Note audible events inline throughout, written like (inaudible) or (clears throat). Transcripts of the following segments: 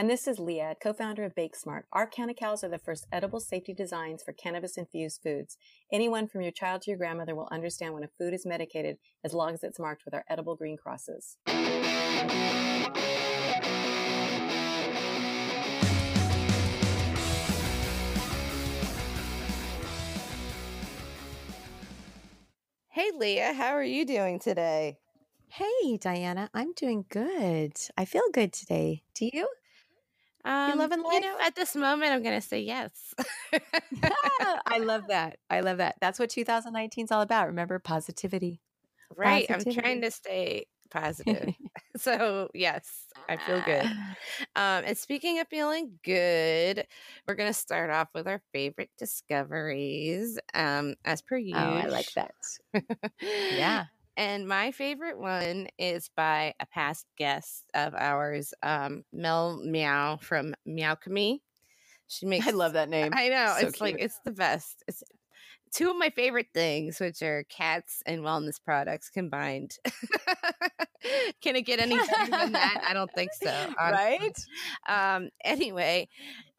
And this is Leah, co-founder of BakeSmart. Our CannaCals are the first edible safety designs for cannabis-infused foods. Anyone from your child to your grandmother will understand when a food is medicated as long as it's marked with our edible green crosses. Hey, Leah, how are you doing today? Hey, Diana, I'm doing good. I feel good today. Do you? Um, you loving life? You know, at this moment, I'm going to say yes. (laughs) I love that. I love that. That's what 2019 is all about. Remember, positivity. Right. Positivity. I'm trying to stay positive. (laughs) (laughs) so, yes, I feel good. Um, and speaking of feeling good, we're going to start off with our favorite discoveries, um, as per you. Oh. I like that. Yeah. And my favorite one is by a past guest of ours, um, Mel Meow from Meowchemy. She makes I love that name. I know So it's like it's the best. It's two of my favorite things, which are cats and wellness products combined. (laughs) Can it get any better than that? I don't think so. (laughs) honestly. right? Um, anyway,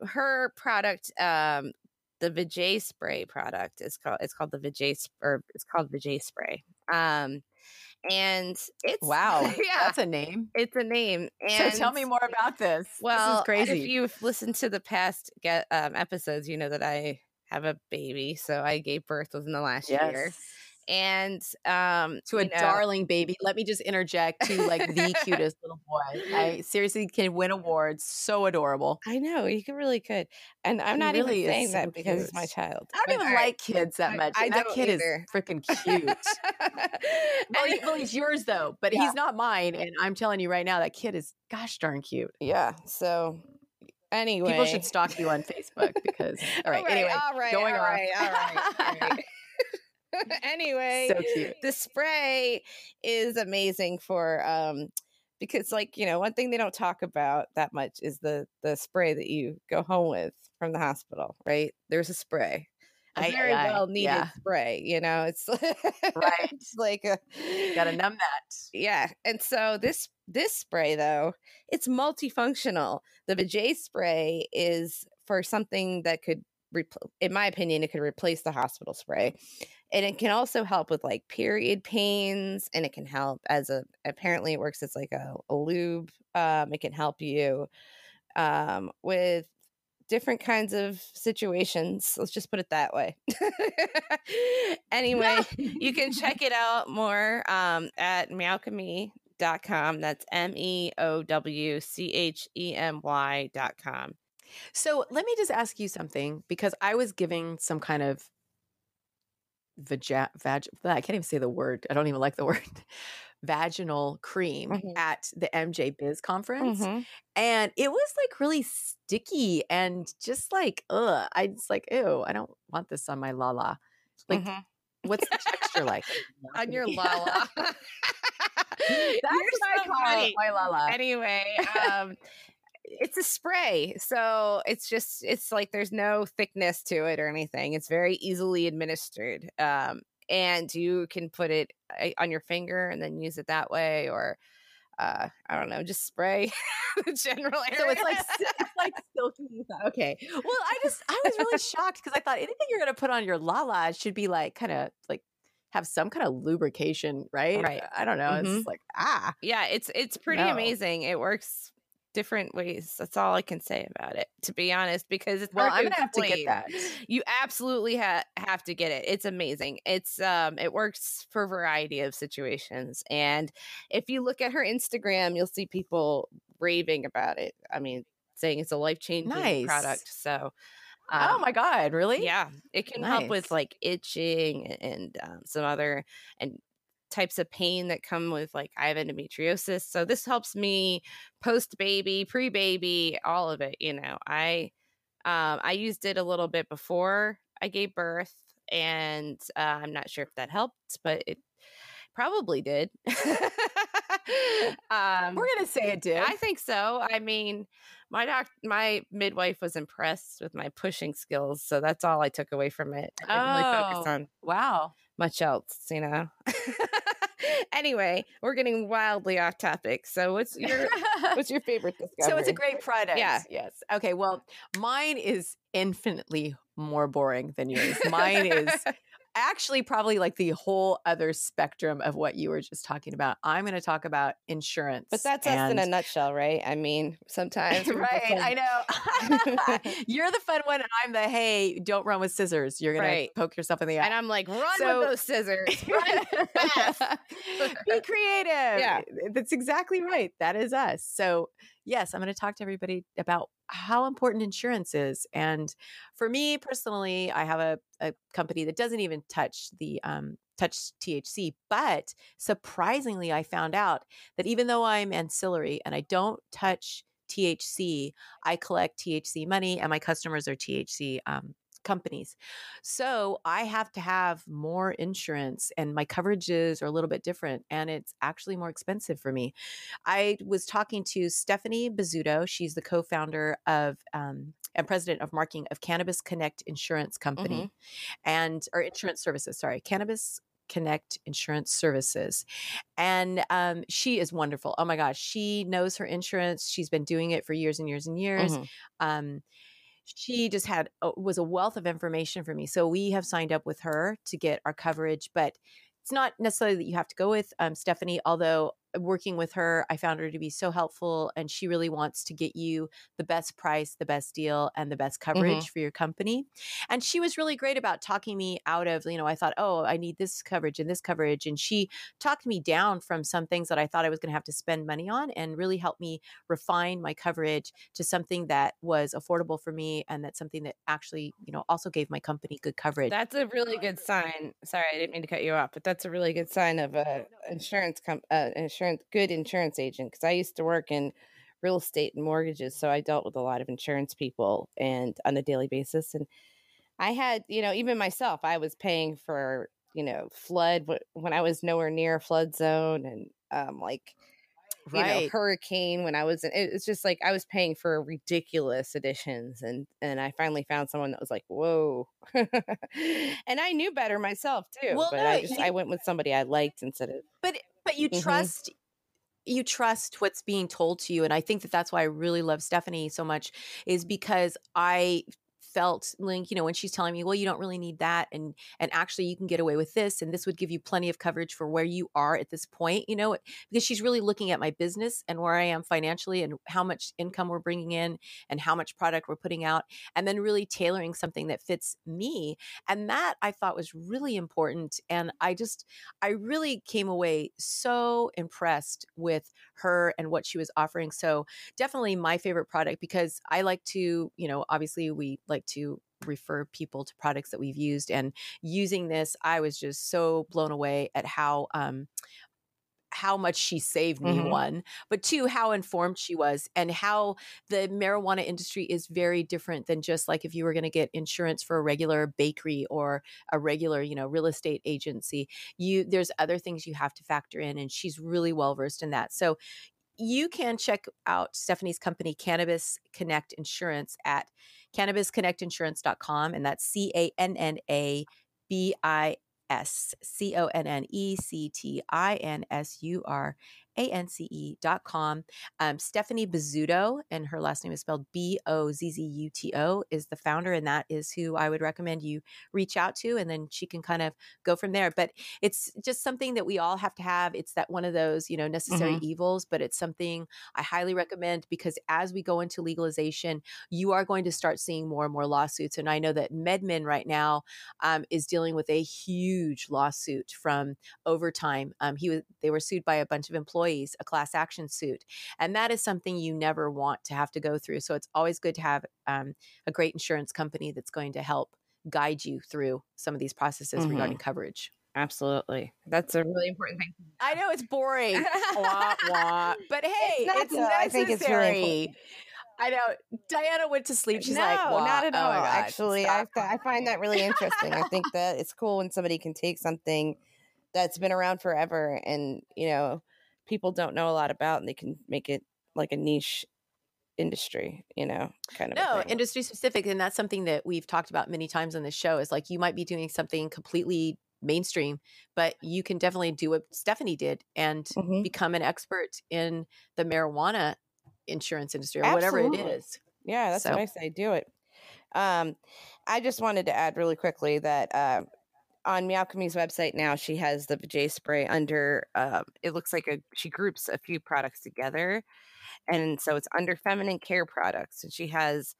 her product, um, the Vijay spray product is called. It's called the Vijay or it's called Vijay spray. Um, and it's (laughs) Wow. yeah, That's a name. it's a name. So And tell me more about this. well, this is crazy. If you've listened to the past get, um, episodes, you know that I have a baby, so I gave birth within the last year, yes. And um, To a know- darling baby. Let me just interject to like the (laughs) cutest little boy. I seriously can win awards. So adorable. I know you could really could, and I'm He not really even saying so that because it's my child. I don't But even all right. like kids that much. I and that kid either. is freaking cute. (laughs) well, he- well, he's yours though, but Yeah. he's not mine. And I'm telling you right now, that kid is gosh darn cute. yeah. So anyway, People should stalk you on Facebook because. (laughs) All right. anyway, all right, going all right, all right, all right. Anyway, (laughs) (laughs) so cute. the spray is amazing for um because like you know one thing they don't talk about that much is the the spray that you go home with from the hospital right there's a spray a very aye, aye. well needed Yeah. spray you know it's (laughs) Right. it's like a Gotta numb that. yeah and so this this spray though it's multifunctional the vijay spray is for something that could repl- in my opinion it could replace the hospital spray and it can also help with like period pains and it can help as a apparently it works as like a, a lube um it can help you um with different kinds of situations let's just put it that way (laughs) anyway you can (laughs) check it out more um, at meowchemy.com. That's M E O W C H E M Y dot com. So let me just ask you something because I was giving some kind of vag, vag I can't even say the word. I don't even like the (laughs) word vaginal cream Mhm. at the MJ Biz conference. Mm-hmm. And it was like really sticky and just like, ugh, I just like, ew, I don't want this on my lala. Like, what's the texture like? Mm-hmm. On your (laughs) lala. (laughs) That's You're what I so call funny. my lala. Anyway, um, it's a spray. So it's just, it's like there's no thickness to it or anything. It's very easily administered. Um, and you can put it uh, on your finger and then use it that way or uh, I don't know, just spray (laughs) the general area. So it's like it's like silky. (laughs) Okay. Well, I just I was really (laughs) shocked because I thought anything you're gonna put on your lala should be like kind of like have some kind of lubrication, right? Right. I don't know. Mhm. It's like ah, yeah, it's it's pretty No. amazing. It works different ways. That's all I can say about it, to be honest, because it's well, I'm gonna have to get that. You absolutely ha- have to get it. It's amazing. It's um it works for a variety of situations. And if you look at her Instagram, you'll see people raving about it. I mean, saying it's a life-changing Nice. product. So oh um, my god, really? yeah, it can help with like itching and um, some other and types of pain that come with like I have endometriosis. So this helps me post baby, pre baby, all of it. You know, I um, I used it a little bit before I gave birth, and uh, I'm not sure if that helped, but it probably did. (laughs) um, We're gonna say it did. I think so. I mean, my doc, my midwife was impressed with my pushing skills, so that's all I took away from it. I didn't really focus Oh. on wow. much else, you know. (laughs) anyway, we're getting wildly off topic. So, what's your what's your favorite discovery? (laughs) so it's a great product. Yeah. Yes. Okay. Well, mine is infinitely more boring than yours. Mine is (laughs) actually probably like the whole other spectrum of what you were just talking about. I'm going to talk about insurance. but that's us in a nutshell, right? I mean, sometimes (laughs) right. I know. (laughs) You're the fun one, and I'm the hey, don't run with scissors. You're going Right. to poke yourself in the eye. and I'm like, run So- with those scissors. (laughs) Be creative. Yeah. That's exactly right. That is us. So, yes, I'm going to talk to everybody about how important insurance is. And for me personally, I have a, a company that doesn't even touch the um, touch THC, but surprisingly, I found out that even though I'm ancillary and I don't touch THC, I collect THC money and my customers are THC um, companies. So I have to have more insurance and my coverages are a little bit different and it's actually more expensive for me. I was talking to Stephanie Bozzuto. She's the co-founder of um, and president of marketing of Cannabis Connect Insurance Company and or insurance services, sorry, Cannabis Connect Insurance Services. And um, she is wonderful. Oh my gosh, she knows her insurance. She's been doing it for years and years and years Mhm. um, she just had uh, was a wealth of information for me. So we have signed up with her to get our coverage, but it's not necessarily that you have to go with um, Stephanie. Although working with her, I found her to be so helpful, and she really wants to get you the best price, the best deal, and the best coverage for your company. And she was really great about talking me out of, you know, I thought, oh, I need this coverage and this coverage, and she talked me down from some things that I thought I was going to have to spend money on, and really helped me refine my coverage to something that was affordable for me and that's something that actually you know also gave my company good coverage That's a really good sign. Sorry, I didn't mean to cut you off, but that's a really good sign of a insurance com- uh, insurance good insurance agent because I used to work in real estate and mortgages, so I dealt with a lot of insurance people and on a daily basis. And I had, you know, even myself, I was paying for you know flood when I was nowhere near a flood zone and um like you know right hurricane when i was in it- it's just like i was paying for ridiculous additions, and and i finally found someone that was like whoa (laughs) and i knew better myself too Well, but no, i just you- i went with somebody i liked instead of but but you Mhm. trust you trust what's being told to you and i think that that's why i really love stephanie so much is because i felt like you know when she's telling me well you don't really need that and and actually you can get away with this and this would give you plenty of coverage for where you are at this point you know because she's really looking at my business and where i am financially and how much income we're bringing in and how much product we're putting out and then really tailoring something that fits me and that i thought was really important and i just I really came away so impressed with her and what she was offering. So, definitely my favorite product because I like to, you know, obviously we like to refer people to products that we've used and using this I was just so blown away at how um how much she saved me Mhm. one but two how informed she was and how the marijuana industry is very different than just like if you were going to get insurance for a regular bakery or a regular you know real estate agency you there's other things you have to factor in and she's really well versed in that so you can check out Stephanie's company Cannabis Connect Insurance at cannabisconnectinsurance.com and that's C A N N A B I S C O N N E C T I N S U R A N C E dot com. Um, Stephanie Bozzuto, and her last name is spelled B O Z Z U T O, is the founder, and that is who I would recommend you reach out to, and then she can kind of go from there. But it's just something that we all have to have. It's that one of those, you know, necessary mm-hmm. evils, but it's something I highly recommend because as we go into legalization, you are going to start seeing more and more lawsuits. And I know that MedMen right now um, is dealing with a huge lawsuit from Overtime. Um, he was, they were sued by a bunch of employees, a class action suit, and that is something you never want to have to go through. So it's always good to have um, a great insurance company that's going to help guide you through some of these processes mm-hmm. regarding coverage. Absolutely. That's a really important thing. I know it's boring. wah, (laughs) wah. But hey, it's, it's necessary. I think it's really I know. Diana went to sleep. She's no, like, not at oh all. Actually, I, I find that really interesting. I think (laughs) that it's cool when somebody can take something that's been around forever and, you know, people don't know a lot about and they can make it like a niche industry, you know, kind of. No, industry specific. And that's something that we've talked about many times on the show is like you might be doing something completely mainstream, but you can definitely do what Stephanie did and mm-hmm. become an expert in the marijuana insurance industry or Absolutely. whatever it is. Yeah, that's so. what I say. Do it. Um, I just wanted to add really quickly that uh, on Meowchemy's website now, she has the J spray under. Uh, it looks like a she groups a few products together, and so it's under feminine care products. And she has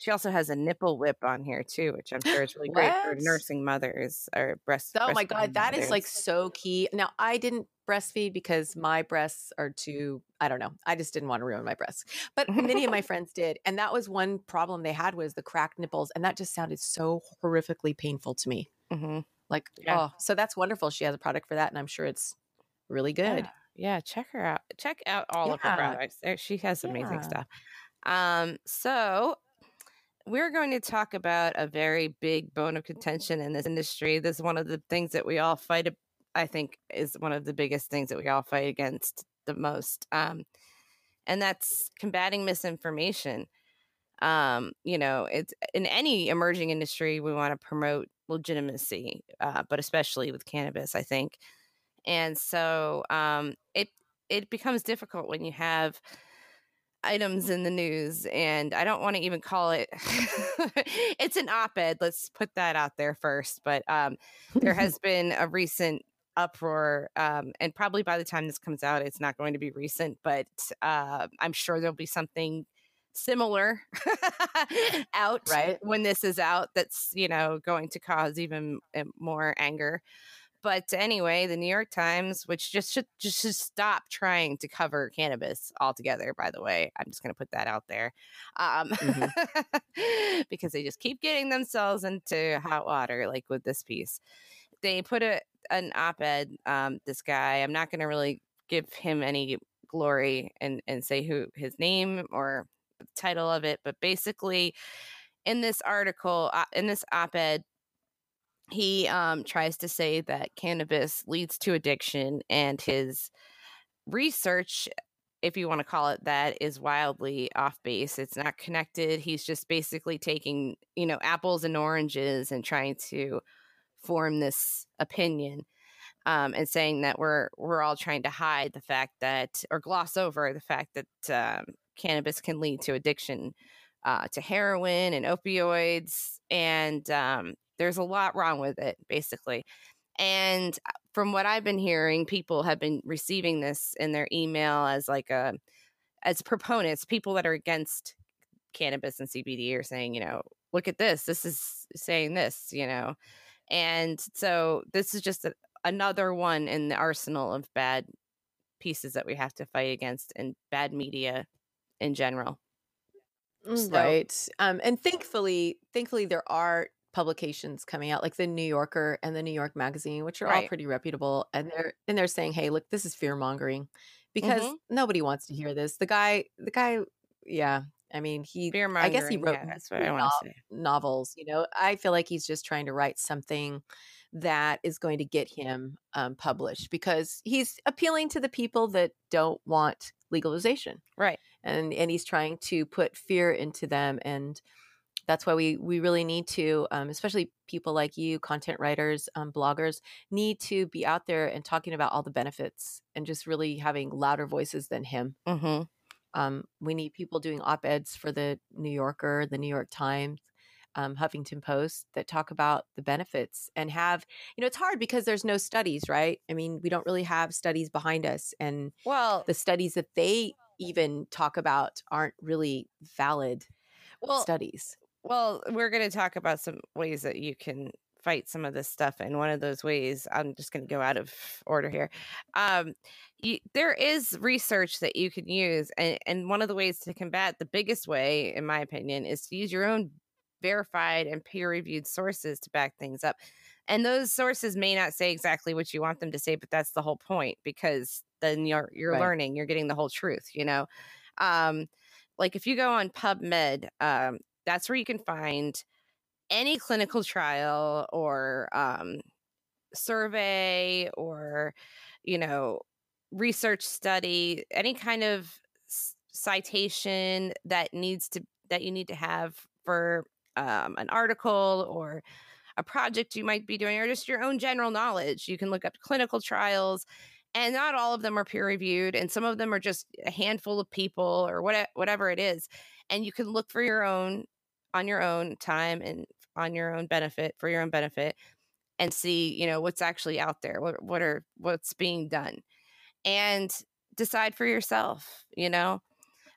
she also has a nipple whip on here too, which I'm sure is really (gasps) great for nursing mothers or breast. Oh my god, that mothers. is like so key. Now I didn't breastfeed because my breasts are too. I don't know. I just didn't want to ruin my breasts, but many of my (laughs) friends did, and that was one problem they had was the cracked nipples, and that just sounded so horrifically painful to me. Mm-hmm. Like, yeah. oh, so that's wonderful. She has a product for that, and I'm sure it's really good. Yeah, yeah check her out. Check out all yeah. of her products. She has amazing stuff. Um, so we're going to talk about a very big bone of contention in this industry. This is one of the things that we all fight. I think is one of the biggest things that we all fight against the most, um, and that's combating misinformation. Um, you know, it's in any emerging industry we want to promote legitimacy, uh, but especially with cannabis, I think. And so um, it it becomes difficult when you have items in the news and i don't want to even call it (laughs) it's an op-ed let's put that out there first but um, there (laughs) has been a recent uproar um, and probably by the time this comes out it's not going to be recent but uh, i'm sure there'll be something similar (laughs) out right when this is out that's you know going to cause even eh, more anger but anyway, the New York Times, which just should just should stop trying to cover cannabis altogether. By the way, I'm just going to put that out there um, mm-hmm. (laughs) because they just keep getting themselves into hot water, like with this piece. They put a an op-ed. Um, this guy, I'm not going to really give him any glory and and say who his name or title of it, but basically, in this article, uh, in this op-ed, he um, tries to say that cannabis leads to addiction, and his research, if you want to call it that, is wildly off base. It's not connected. He's just basically taking, you know, apples and oranges and trying to form this opinion. Um, and saying that we're we're all trying to hide the fact that or gloss over the fact that um, cannabis can lead to addiction uh, to heroin and opioids, and um, there's a lot wrong with it, basically. And uh, from what I've been hearing, people have been receiving this in their email as like a as proponents, people that are against cannabis and CBD are saying, you know, look at this. This is saying this, you know. And so this is just a, another one in the arsenal of bad pieces that we have to fight against and bad media in general. Mm, so, right. Um, and thankfully, thankfully there are publications coming out like the New Yorker and the New York Magazine, which are right. all pretty reputable, and they're and they're saying, "Hey, look, this is fear mongering," because mm-hmm. nobody wants to hear this. The guy, the guy, yeah. I mean, he. I guess he wrote. Yeah, that's what I want to say. Novels, you know. I feel like he's just trying to write something that is going to get him um, published because he's appealing to the people that don't want legalization, right? And and he's trying to put fear into them and that's why we we really need to um, especially people like you content writers um, bloggers need to be out there and talking about all the benefits and just really having louder voices than him Mm-hmm. um, we need people doing op-eds for the new yorker the new york times um, huffington post that talk about the benefits and have you know it's hard because there's no studies right i mean we don't really have studies behind us and Well, the studies that they even talk about aren't really valid well, studies Well, we're going to talk about some ways that you can fight some of this stuff. And one of those ways, I'm just going to go out of (laughs) order here. Um, you, there is research that you can use. And, and one of the ways to combat the biggest way, in my opinion, is to use your own verified and peer reviewed sources to back things up. And those sources may not say exactly what you want them to say, but that's the whole point because then you're you're Right. learning, you're getting the whole truth, you know. Um, like if you go on PubMed, um, that's where you can find any clinical trial or um, survey or you know research study any kind of s- citation that needs to that you need to have for um, an article or a project you might be doing or just your own general knowledge you can look up clinical trials and not all of them are peer reviewed and some of them are just a handful of people or what, whatever it is and you can look for your own on your own time and on your own benefit for your own benefit and see you know what's actually out there what what are what's being done and decide for yourself you know?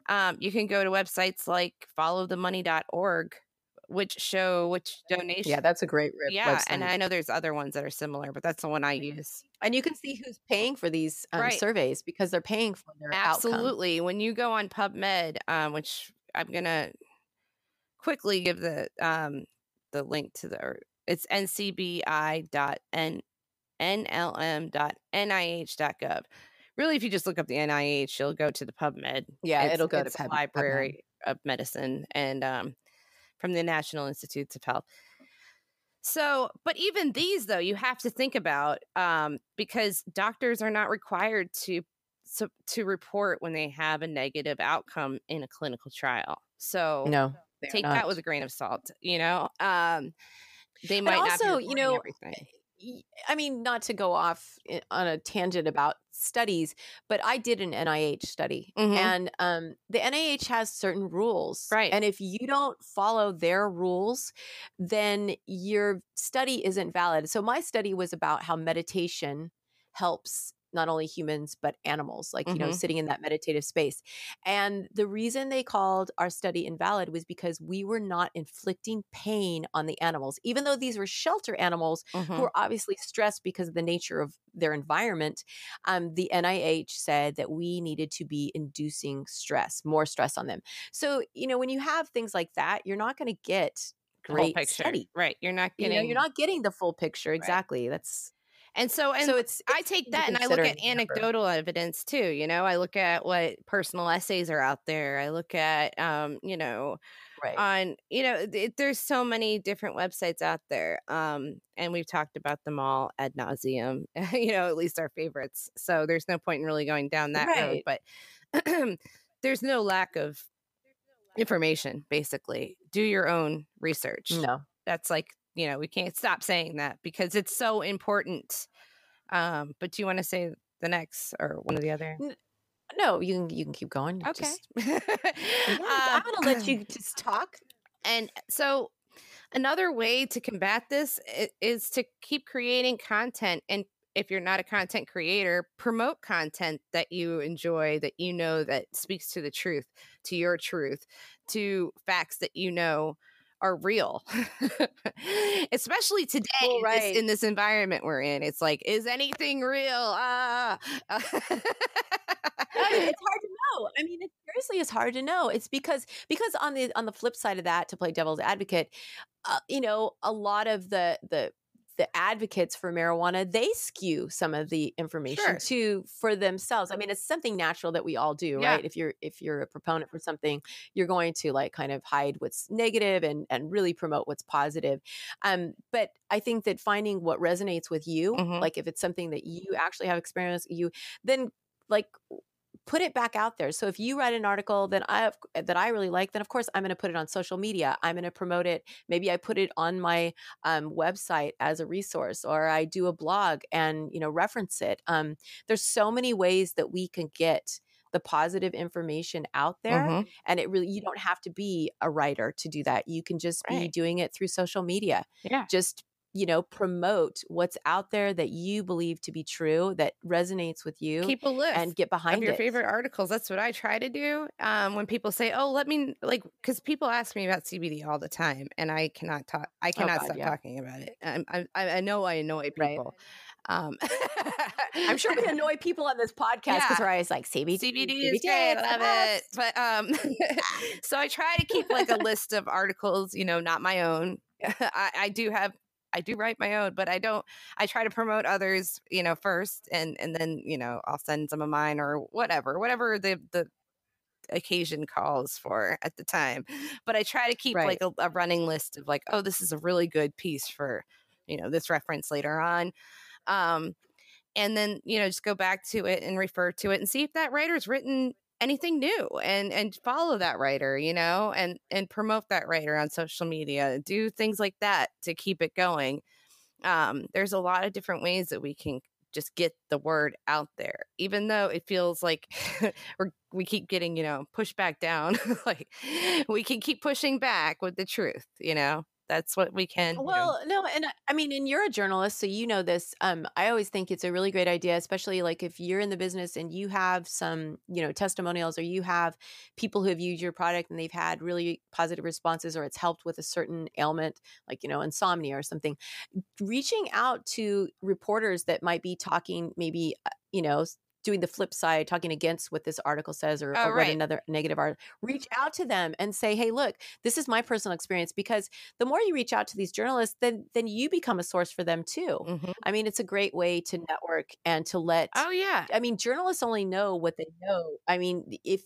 Um, you can go to websites like followthemoney.org which show which donation yeah that's a great rip yeah website. and i know there's other ones that are similar but that's the one i use and you can see who's paying for these um, Right. surveys because they're paying for their outcome. Absolutely. When you go on PubMed, um, which I'm gonna quickly give the um, the link to the it's ncbi.n nlm.nih.gov. Really, if you just look up the NIH, you'll go to the PubMed. Yeah, It's- it'll go to PubMed. Library of Medicine and um, from the National Institutes of Health. So, but even these, though, you have to think about um, because doctors are not required to so, to report when they have a negative outcome in a clinical trial. So, No, take not. that with a grain of salt. You know, um, they might also, you know, everything. I mean, not to go off on a tangent about studies, but I did an NIH study, Mhm. and um, the NIH has certain rules, Right. And if you don't follow their rules, then your study isn't valid. So my study was about how meditation helps not only humans but animals like you know Mhm. sitting in that meditative space and the reason they called our study invalid was because we were not inflicting pain on the animals even though these were shelter animals Mhm. who are obviously stressed because of the nature of their environment, um, the NIH said that we needed to be inducing stress, more stress on them. So, you know, when you have things like that, you're not going to get great picture, study. right? You're not getting You know, you're not getting the full picture. Exactly. That's And so, and so it's, I take that and I look at the number. anecdotal evidence too. You know, I look at what personal essays are out there. I look at, um, you know, right. on, you know, th- there's so many different websites out there. Um, and we've talked about them all ad nauseum, (laughs) you know, at least our favorites. So there's no point in really going down that road. But (clears throat) there's no lack of information, basically. Do your own research no. that's like you know we can't stop saying that because it's so important um but do you want to say the next or one of the other No, you can you can keep going. Okay just- (laughs) Yeah, I'm Um, gonna let you (clears throat) just talk. and so another way to combat this is to keep creating content and if you're not a content creator promote content that you enjoy that you know that speaks to the truth to your truth to facts that you know are real (laughs) especially today Well, this- in this environment we're in it's like is anything real ah No, it's (laughs) hard to know. I mean, it seriously is hard to know. It's because because on the on the flip side of that, to play devil's advocate, uh, you know, a lot of the the the advocates for marijuana they skew some of the information Sure. too for themselves. I mean, it's something natural that we all do, Yeah. right? If you're if you're a proponent for something, you're going to like kind of hide what's negative and and really promote what's positive. Um, but I think that finding what resonates with you, Mhm. like if it's something that you actually have experience, you then like put it back out there. So if you write an article that I that I really like, then of course I'm going to put it on social media. I'm going to promote it. Maybe I put it on my um, website as a resource, or I do a blog and you know reference it. Um, there's so many ways that we can get the positive information out there mm-hmm. and it really you don't have to be a writer to do that you can just right. be doing it through social media yeah just you know promote what's out there that you believe to be true that resonates with you keep a list and get behind your it. favorite articles that's what i try to do um, when people say oh let me like because people ask me about cbd all the time and i cannot talk i oh, cannot oh God, stop yeah. talking about it I, I, I know i annoy people right. Um, (laughs) I'm sure we annoy people on this podcast because yeah. we're always like CBD, CBD, CBD is great, love it. But um, (laughs) so I try to keep like a list of articles, you know, not my own. (laughs) I, I do have I do write my own, but I don't. I try to promote others, you know, first, and and then you know I'll send some of mine or whatever, whatever the the occasion calls for at the time. But I try to keep right. like a, a running list of like, oh, this is a really good piece for you know this reference later on. Um, and then you know just go back to it and refer to it and see if that writer's written anything new and and follow that writer you know and and promote that writer on social media do things like that to keep it going. Um there's a lot of different ways that we can just get the word out there even though it feels like (laughs) we're we keep getting you know pushed back down (laughs) like we can keep pushing back with the truth you know that's what we can well do. no and i mean and you're a journalist so you know this um i always think it's a really great idea especially like if you're in the business and you have some you know testimonials or you have people who have used your product and they've had really positive responses or it's helped with a certain ailment like you know insomnia or something reaching out to reporters that might be talking maybe uh, you know doing the flip side, talking against what this article says or, oh, or read another negative article, reach out to them and say, hey, look, this is my personal experience. Because the more you reach out to these journalists, then then you become a source for them too. Mm-hmm. I mean, it's a great way to network and to let Oh yeah. I mean, journalists only know what they know. I mean, if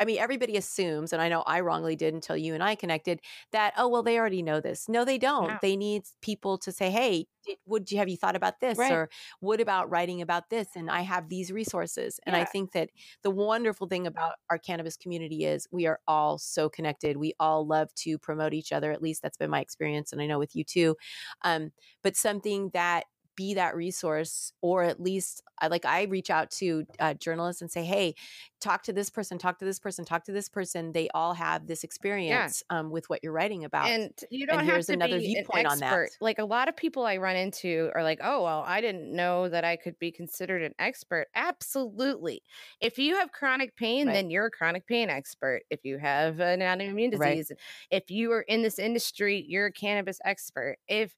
I mean, everybody assumes, and I know I wrongly did until you and I connected, that oh well, they already know this. No, they don't. They need people to say, "Hey, did, would you have you thought about this?" Right. Or "What about writing about this?" And I have these resources. And yeah. I think that the wonderful thing about our cannabis community is we are all so connected. We all love to promote each other. At least that's been my experience, and I know with you too. Um, but something that be that resource or at least I like I reach out to uh, journalists and say, "Hey, talk to this person, talk to this person, talk to this person. They all have this experience yeah. um, with what you're writing about." And you don't and have to another be viewpoint an expert. on that. Like a lot of people I run into are like, "Oh, well, I didn't know that I could be considered an expert." Absolutely. If you have chronic pain, right. then you're a chronic pain expert. If you have an autoimmune disease, right. if you are in this industry, you're a cannabis expert. If,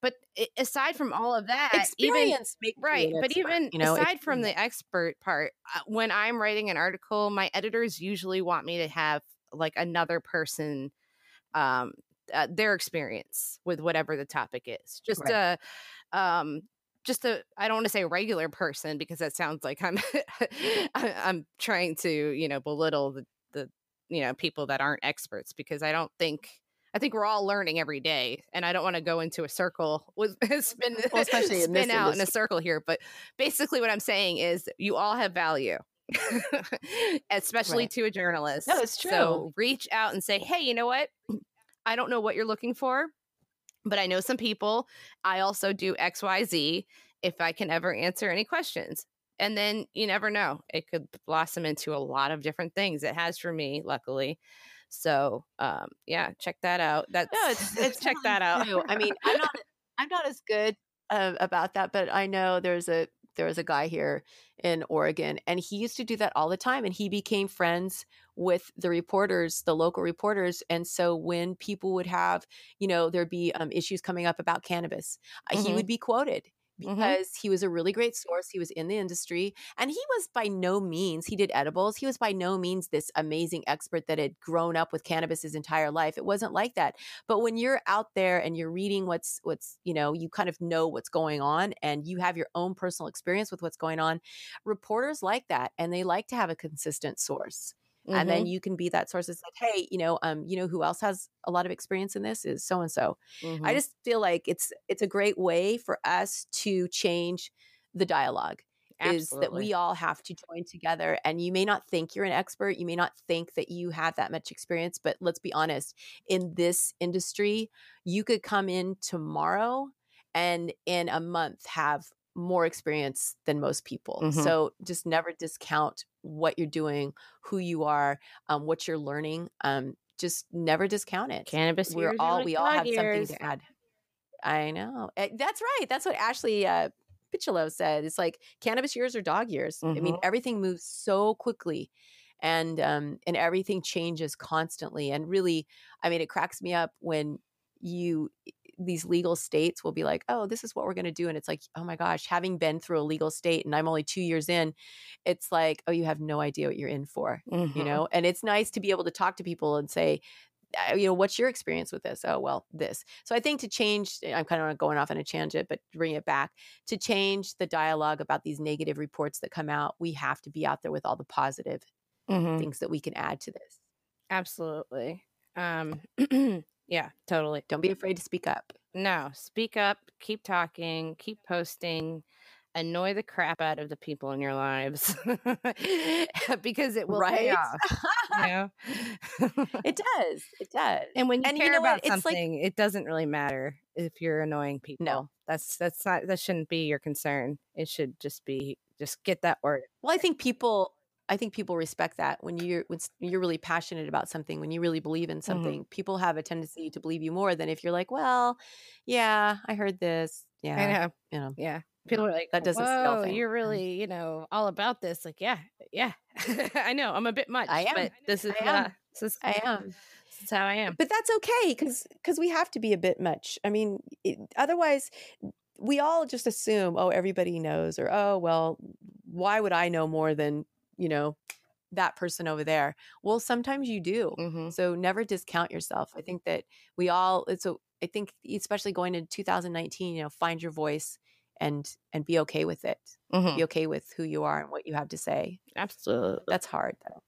but aside from all of that, experience even right, but even you know, aside from the expert part, uh, when I'm writing an article, my editors usually want me to have like another person um uh, their experience with whatever the topic is. Just right. a um just a I don't want to say a regular person because that sounds like I'm (laughs) I'm trying to, you know, belittle the the you know, people that aren't experts because I don't think I think we're all learning every day, and I don't want to go into a circle with (laughs) mm-hmm. (laughs) spin, well, especially spin out industry. in a circle here. But basically, what I'm saying is, you all have value, (laughs) especially right. to a journalist. No, it's true. So reach out and say, "Hey, you know what? I don't know what you're looking for, but I know some people. I also do X, Y, Z. If I can ever answer any questions." And then you never know; it could blossom into a lot of different things. It has for me, luckily. So um, yeah, check that out. That's no, it's (laughs) it's check that out. I mean, I'm not I'm not as good uh, about that, but I know there's a there was a guy here in Oregon, and he used to do that all the time, and he became friends with the reporters, the local reporters, and so when people would have, you know, there'd be um, issues coming up about cannabis, mm-hmm. he would be quoted. Because mm-hmm. he was a really great source. He was in the industry and he was by no means, he did edibles. He was by no means this amazing expert that had grown up with cannabis his entire life. It wasn't like that. But when you're out there and you're reading what's, what's, you know, you kind of know what's going on and you have your own personal experience with what's going on, reporters like that and they like to have a consistent source. Mm-hmm. And then mm-hmm. you can be that source that said, hey, you know, um, you know who else has a lot of experience in this is so and so. I just feel like it's it's a great way for us to change the dialogue. is that we all have to join together. And you may not think you're an expert, you may not think that you have that much experience, but let's be honest, in this industry, you could come in tomorrow and in a month have more experience than most people. Mhm. So just never discount what you're doing, who you are, um, what you're learning. Um, just never discount it. Cannabis We're all we all have years. something to add. I know. Eh, That's right. That's what Ashley uh, Picillo said. It's like cannabis years or dog years. I mean, Mhm. everything moves so quickly, and um, and everything changes constantly. And really, I mean, it cracks me up when you these legal states will be like, oh, this is what we're going to do, and it's like, oh my gosh, having been through a legal state, and I'm only two years in, it's like, oh, you have no idea what you're in for you Mhm. know and it's nice to be able to talk to people and say uh, you know what's your experience with this oh well this so i think to change eh, i'm kind of going off on a tangent but bring it back to change the dialogue about these negative reports that come out we have to be out there with all the positive Mhm. things that we can add to this Absolutely. Um, (clears throat) yeah, totally. don't be afraid to speak up No, speak up, keep talking, keep posting, annoy the crap out of the people in your lives (laughs) because it will pay off. You know? (laughs) it does it does and when you And you care know about what? It's like- something, it doesn't really matter if you're annoying people. No, That's that's not that shouldn't be your concern. It should just be just get that word. Well, I think people I think people respect that when you're when you're really passionate about something, when you really believe Mm-hmm. in something, people have a tendency to believe you more than if you're like, well, yeah, I heard this. Yeah. I know. You know. Yeah. People are like, That doesn't scale Whoa, you're really, you know, all about this. Like, yeah, yeah. (laughs) I know. I'm a bit much. I am. But this is I am. uh, this is I am. this is how I am. But that's okay cuz cuz we have to be a bit much. I mean, it, otherwise we all just assume, oh, everybody knows or oh, well, why would I know more than, you know, that person over there? Well, sometimes you do. Mm-hmm. So never discount yourself. I think that we all it's a I think especially going into 2019, you know, find your voice and and be okay with it. Mm-hmm. Be okay with who you are and what you have to say. Absolutely. That's hard though.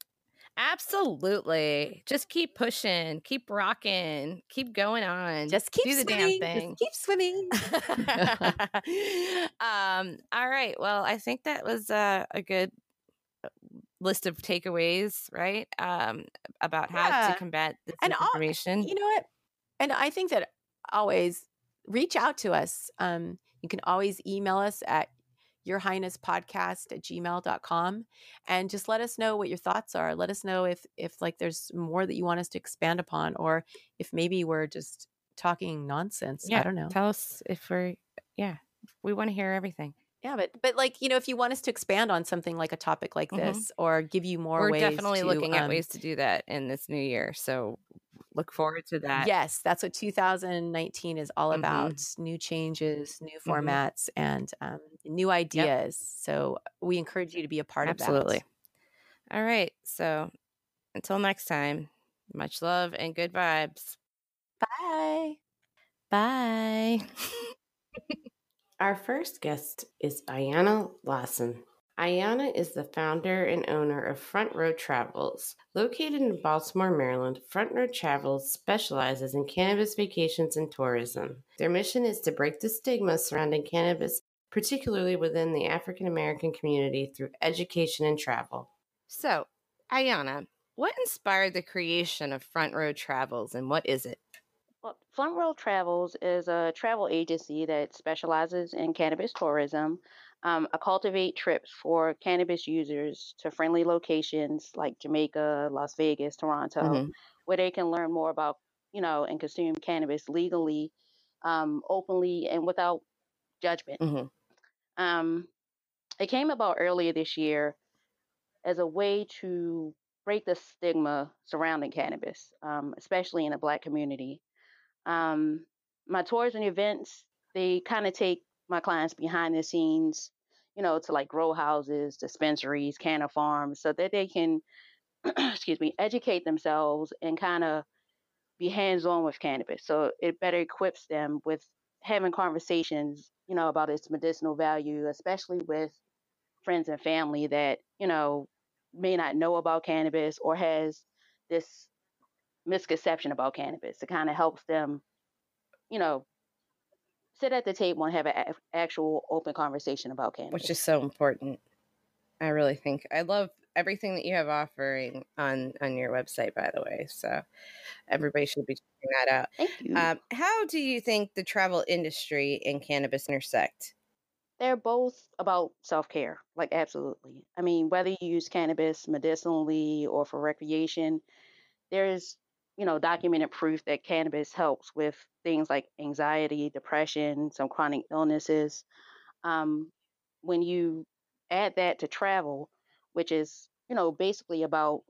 Absolutely. Just keep pushing, keep rocking, keep going on. Just keep do the swimming. damn thing. Just keep swimming. (laughs) um, all right. Well, I think that was uh, a good list of takeaways, right? Um, about how Yeah. to combat this And information. you know what? And I think that always reach out to us. Um, you can always email us at your highness podcast at gmail.com and just let us know what your thoughts are. Let us know if if like there's more that you want us to expand upon or if maybe we're just talking nonsense. yeah. I don't know. Tell us if we're, yeah, we want to hear everything. Yeah, but but like, you know, if you want us to expand on something like a topic like Mhm. this or give you more We're ways definitely to, looking at um, ways to do that in this new year. So look forward to that. Yes, that's what 2019 is all Mhm. about. New changes, new Mhm. formats, and um, new ideas. So we encourage you to be a part Absolutely. of that. Absolutely. All right. So until next time, much love and good vibes. Bye. Bye. (laughs) Our first guest is Ayana Lawson. Ayana is the founder and owner of Front Row Travels. Located in Baltimore, Maryland, Front Row Travels specializes in cannabis vacations and tourism. Their mission is to break the stigma surrounding cannabis, particularly within the African American community, through education and travel. So, Ayana, what inspired the creation of Front Row Travels and what is it? Well, Front Row Travels is a travel agency that specializes in cannabis tourism. Um, I cultivate trips for cannabis users to friendly locations like Jamaica, Las Vegas, Toronto, Mhm. where they can learn more about, you know, and consume cannabis legally, um, openly, and without judgment. Mhm. Um, it came about earlier this year as a way to break the stigma surrounding cannabis, um, especially in the Black community. Um, my tours and events, they kind of take my clients behind the scenes, you know, to like grow houses, dispensaries, canna farms, so that they can, (clears throat) excuse me, educate themselves and kind of be hands on with cannabis. So it better equips them with having conversations, you know, about its medicinal value, especially with friends and family that, you know, may not know about cannabis or has this misconception about cannabis. It kind of helps them, you know, sit at the table and have an actual open conversation about cannabis. Which is so important. I really think I love everything that you have offering on on your website by the way so everybody should be checking that out Thank you. um, how do you think the travel industry and cannabis intersect They're both about self care, like absolutely. I mean, whether you use cannabis medicinally or for recreation, there's you know documented proof that cannabis helps with things like anxiety, depression, some chronic illnesses. Um, when you add that to travel, which is you know basically about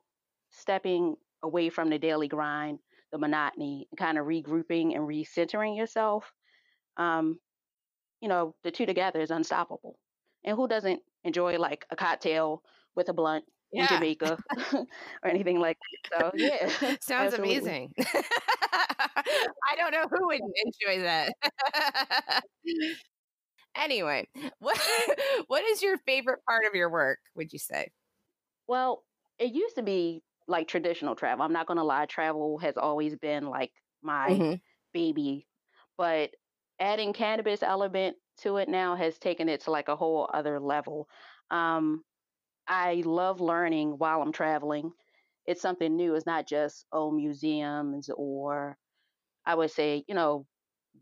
stepping away from the daily grind, the monotony, kind of regrouping and recentering yourself. Um, you know, the two together is unstoppable. And who doesn't enjoy like a cocktail with a blunt in (laughs) Jamaica (laughs) or anything like that? So yeah, (laughs) sounds absolutely. amazing i don't know who wouldn't enjoy that anyway what what is your favorite part of your work would you say Well, it used to be like traditional travel. I'm not gonna lie, travel has always been like my Mhm. baby, but adding cannabis element to it now has taken it to like a whole other level. Um, I love learning while I'm traveling. It's something new. It's not just oh museums or I would say you know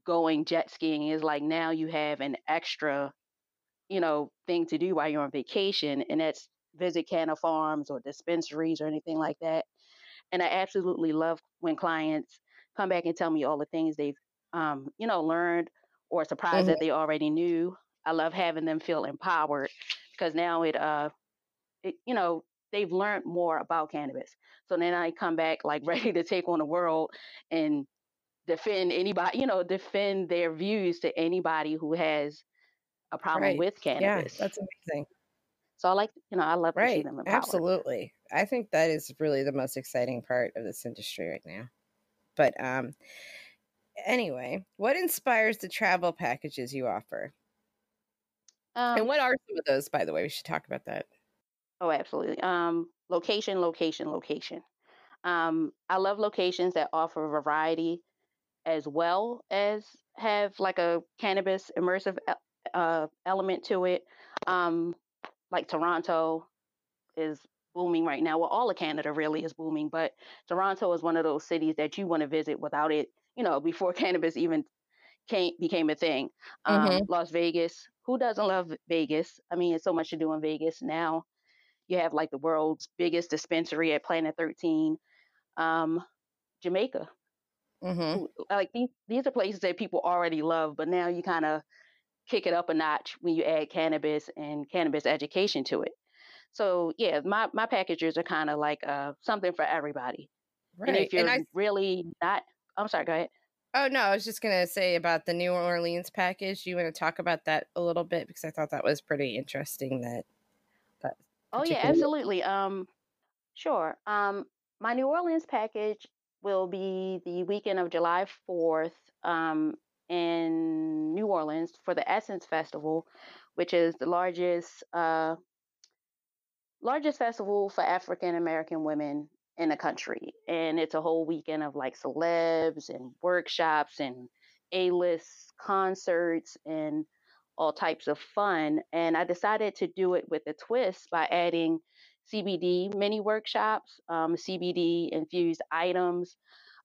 going jet skiing is like now you have an extra you know thing to do while you're on vacation, and that's visit canna farms or dispensaries or anything like that. And I absolutely love when clients come back and tell me all the things they've um, you know learned or surprised Mhm. that they already knew. I love having them feel empowered because now it uh it you know they've learned more about cannabis. So then I come back like (laughs) ready to take on the world and defend anybody, you know, defend their views to anybody who has a problem Right. with yeah cannabis. that's amazing so I like, you know, I love to see them empowered. Absolutely. I think that is really the most exciting part of this industry right now. But um anyway, what inspires the travel packages you offer? Um, and what are some of those by the way? We should talk about that. Oh, absolutely. Um, location, location, location. Um, I love locations that offer variety as well as have like a cannabis immersive uh, element to it. Um, like Toronto is booming right now. Well, all of Canada really is booming, but Toronto is one of those cities that you want to visit without it, you know, (laughs) before cannabis even came became a thing. Um, Mhm. Las Vegas. Who doesn't love Vegas? I mean, it's so much to do in Vegas now. You have like the world's biggest dispensary at Planet 13. Um, Jamaica. Mhm. Like these, these are places that people already love, but now you kind of kick it up a notch when you add cannabis and cannabis education to it. So yeah, my my packages are kind of like uh, something for everybody. Right. And if you're I really not, I'm sorry, go ahead. Oh no, I was just gonna say about the New Orleans package. You want to talk about that a little bit because I thought that was pretty interesting. That Oh yeah, absolutely. Um, sure. Um, my New Orleans package will be the weekend of July 4th um, in New Orleans for the Essence Festival, which is the largest uh, largest festival for African American women in the country, and it's a whole weekend of like celebs and workshops and A-list concerts and all types of fun. And I decided to do it with a twist by adding CBD mini workshops, um, CBD infused items,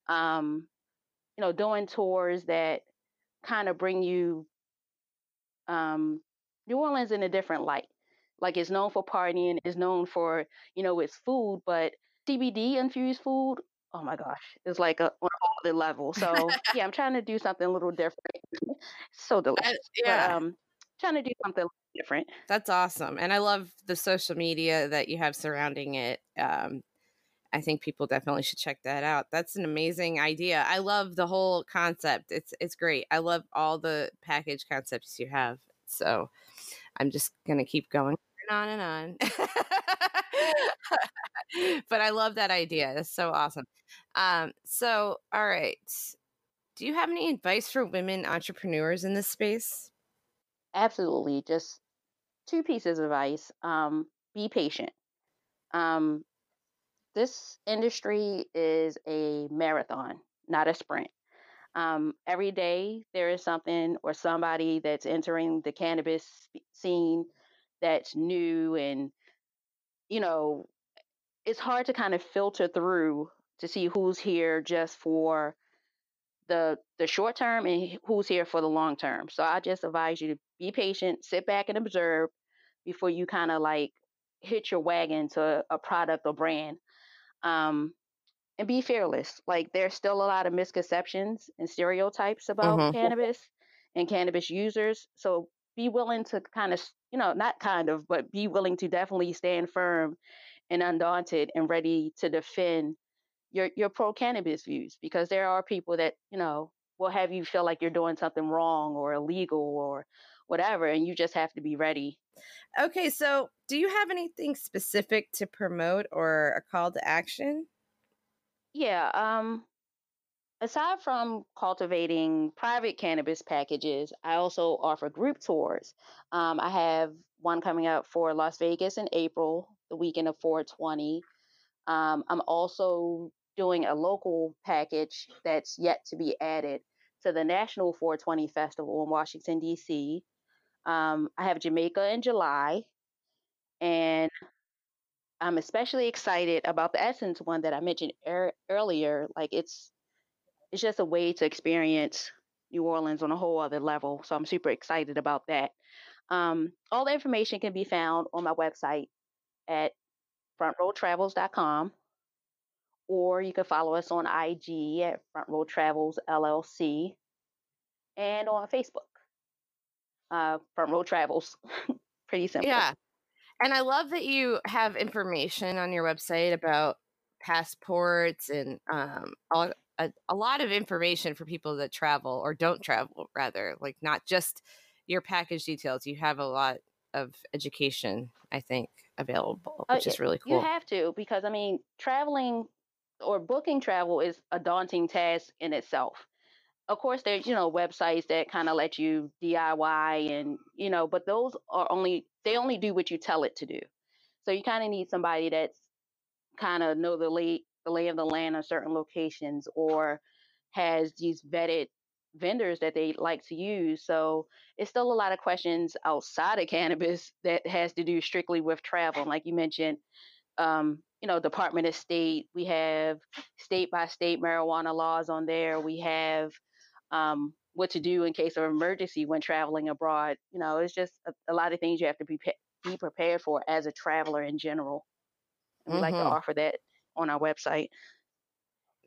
um, you know, doing tours that kind of bring you um, New Orleans in a different light. Like it's known for partying, it's known for, you know, its food, but CBD infused food, oh my gosh, it's like a, on a whole other level. So (laughs) yeah, I'm trying to do something a little different. (laughs) so delicious. yeah. But um trying to do something different. That's awesome. And I love the social media that you have surrounding it. Um, I think people definitely should check that out. That's an amazing idea. I love the whole concept. It's it's great. I love all the package concepts you have. So I'm just gonna keep going on and on. (laughs) but I love that idea. It's so awesome. Um, so all right. Do you have any advice for women entrepreneurs in this space? Absolutely. Just two pieces of advice. Um, be patient. Um, this industry is a marathon, not a sprint. Um, every day there is something or somebody that's entering the cannabis scene that's new and you know it's hard to kind of filter through to see who's here just for the the short term and who's here for the long term. So I just advise you to be patient, sit back and observe before you kind of like hit your wagon to a product or brand. Um, and be fearless. Like there's still a lot of misconceptions and stereotypes about Mhm. cannabis and cannabis users. So be willing to kind of, you know, not kind of, but be willing to definitely stand firm and undaunted and ready to defend your your pro cannabis views because there are people that, you know, will have you feel like you're doing something wrong or illegal or whatever and you just have to be ready. Okay, so do you have anything specific to promote or a call to action? Yeah, um aside from cultivating private cannabis packages, I also offer group tours. Um, I have one coming up for Las Vegas in April, the weekend of 420. Um, I'm also doing a local package that's yet to be added to the National 420 Festival in Washington, D.C. Um, I have Jamaica in July, and I'm especially excited about the Essence one that I mentioned er- earlier. Like it's it's just a way to experience New Orleans on a whole other level. So I'm super excited about that. Um, all the information can be found on my website at frontroadtravels.com, or you can follow us on IG at Front Road Travels LLC and on Facebook, uh, Front Row Travels. (laughs) Pretty simple. Yeah. And I love that you have information on your website about passports and um, all, a, a lot of information for people that travel or don't travel, rather, like not just your package details. You have a lot of education, I think, available, Uh, which is really cool. You have to because I mean, traveling or booking travel is a daunting task in itself. Of course, there's you know websites that kind of let you DIY and you know, but those are only they only do what you tell it to do. So you kind of need somebody that's kind of know the lay the lay of the land on certain locations or has these vetted vendors that they like to use. So it's still a lot of questions outside of (laughs) cannabis that has to do strictly with travel. Like you mentioned, um, you know, Department of State. We have state by state marijuana laws on there. We have um, what to do in case of emergency when traveling abroad. You know, it's just a, a lot of things you have to be pe- be prepared for as a traveler in general. And we like to Mhm. offer that on our website.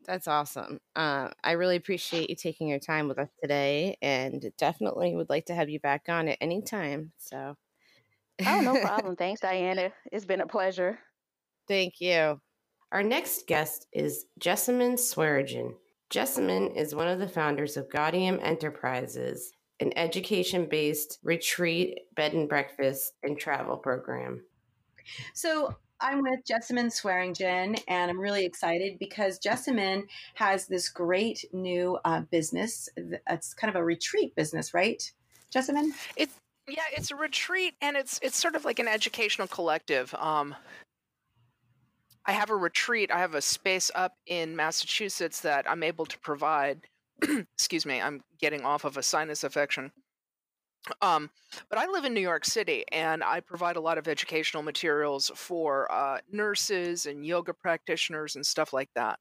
That's awesome. Uh, I really appreciate you taking your time with us today, and definitely would like to have you back on at any time. So, Oh, no (laughs) problem. Thanks, Diana. It's been a pleasure. Thank you. Our next guest is Jessamine Swearingen. Jessamine is one of the founders of Gaudium Enterprises, an education based retreat, bed and breakfast, and travel program. So I'm with Jessamine Swearingen, and I'm really excited because Jessamine has this great new uh, business. It's kind of a retreat business, right, Jessamine? It's yeah, it's a retreat, and it's it's sort of like an educational collective. Um, I have a retreat. I have a space up in Massachusetts that I'm able to provide. (clears throat) Excuse me, I'm getting off of a sinus infection. Um, but I live in New York City, and I provide a lot of educational materials for uh, nurses and yoga practitioners and stuff like that.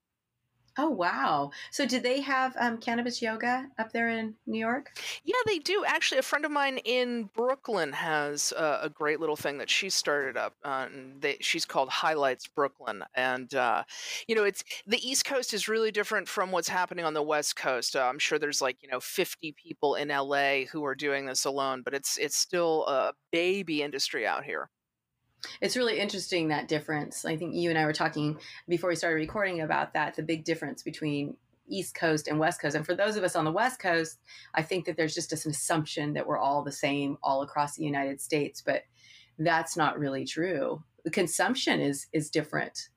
Oh wow! So did they have um, cannabis yoga up there in New York? Yeah, they do. Actually, a friend of mine in Brooklyn has uh, a great little thing that she started up. Uh, they, she's called Highlights Brooklyn, and uh, you know, it's the East Coast is really different from what's happening on the West Coast. Uh, I'm sure there's like you know 50 people in LA who are doing this alone, but it's it's still a baby industry out here. It's really interesting that difference. I think you and I were talking before we started recording about that, the big difference between East Coast and West Coast. And for those of us on the West Coast, I think that there's just an assumption that we're all the same all across the United States, but that's not really true. The consumption is is different.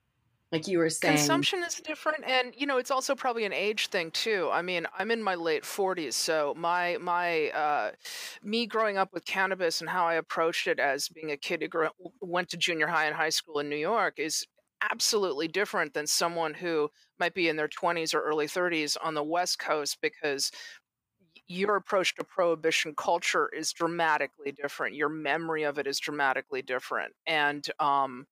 Like you were saying. Consumption is different, and you know it's also probably an age thing too. I mean, I'm in my late 40s, so my my uh, me growing up with cannabis and how I approached it as being a kid who grew, went to junior high and high school in New York is absolutely different than someone who might be in their 20s or early 30s on the West Coast because your approach to prohibition culture is dramatically different. Your memory of it is dramatically different. And um,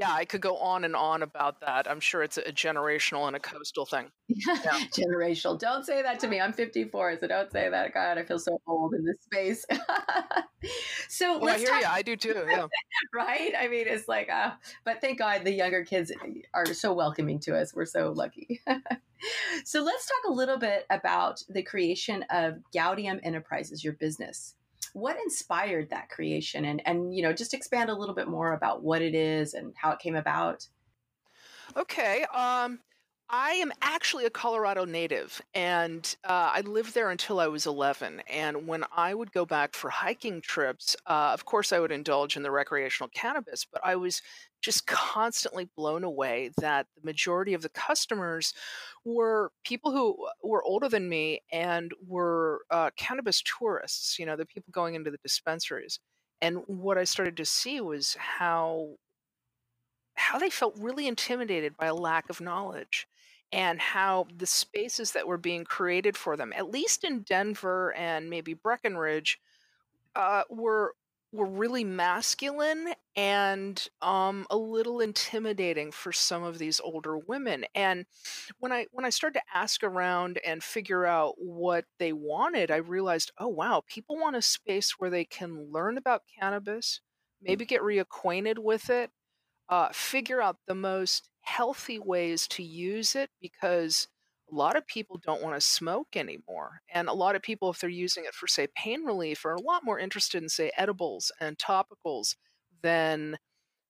yeah, I could go on and on about that. I'm sure it's a generational and a coastal thing. Yeah. (laughs) generational. Don't say that to me. I'm 54, so don't say that. God, I feel so old in this space. (laughs) so well, I hear talk- you. I do too. Yeah. (laughs) right? I mean, it's like, uh, but thank God the younger kids are so welcoming to us. We're so lucky. so let's talk a little bit about the creation of Gaudium Enterprises, your business what inspired that creation? And and you know just expand a little bit more about what it is and how it came about. Okay um I am actually a Colorado native, and uh, I lived there until I was 11. And when I would go back for hiking trips, uh, of course, I would indulge in the recreational cannabis, but I was just constantly blown away that the majority of the customers were people who were older than me and were uh, cannabis tourists, you know, the people going into the dispensaries. And what I started to see was how how they felt really intimidated by a lack of knowledge and how the spaces that were being created for them, at least in Denver and maybe Breckenridge, uh, were were really masculine and um, a little intimidating for some of these older women. And when I when I started to ask around and figure out what they wanted, I realized, oh wow, people want a space where they can learn about cannabis, maybe get reacquainted with it, uh, figure out the most healthy ways to use it because a lot of people don't want to smoke anymore. And a lot of people, if they're using it for, say, pain relief, are a lot more interested in, say, edibles and topicals than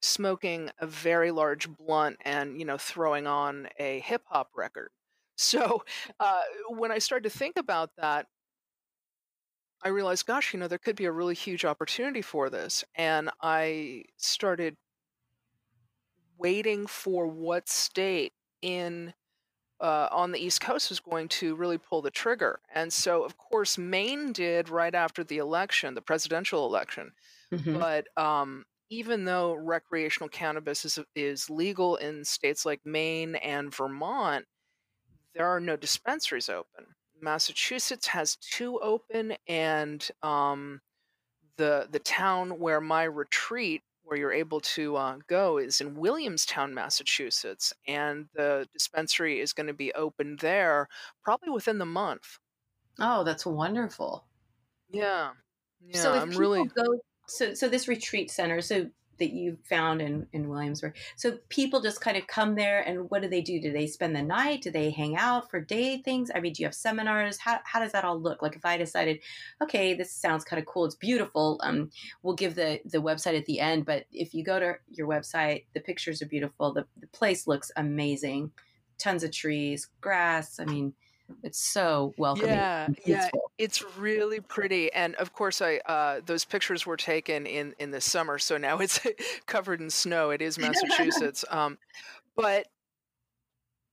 smoking a very large blunt and, you know, throwing on a hip hop record. (laughs) So uh, when I started to think about that, I realized, gosh, you know, there could be a really huge opportunity for this. And I started waiting for what state in uh, on the East Coast was going to really pull the trigger. And so, of course, Maine did right after the election, the presidential election. Mm-hmm. But um, even though recreational cannabis is, is legal in states like Maine and Vermont, there are no dispensaries open. Massachusetts has two open, and um, the the town where my retreat where you're able to uh, go is in Williamstown, Massachusetts, and the dispensary is going to be open there probably within the month. Oh, that's wonderful. Yeah, yeah. So if I'm people really go, so so this retreat center. So that you found in, in Williamsburg. So people just kind of come there and what do they do? Do they spend the night? Do they hang out for day things? I mean, do you have seminars? How, how does that all look? Like if I decided, okay, this sounds kind of cool. It's beautiful. Um, we'll give the, the website at the end, but if you go to your website, the pictures are beautiful. The, the place looks amazing. Tons of trees, grass. I mean, it's so welcoming. Yeah, yeah, it's really pretty. And of course, I uh, those pictures were taken in in the summer, so now it's (laughs) covered in snow. It is (laughs) Massachusetts, um, but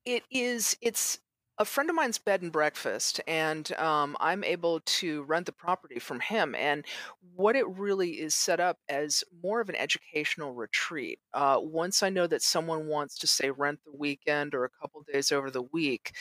it is it's a friend of mine's bed and breakfast, and um, I'm able to rent the property from him. And what it really is set up as more of an educational retreat. Uh, once I know that someone wants to say rent the weekend or a couple days over the week,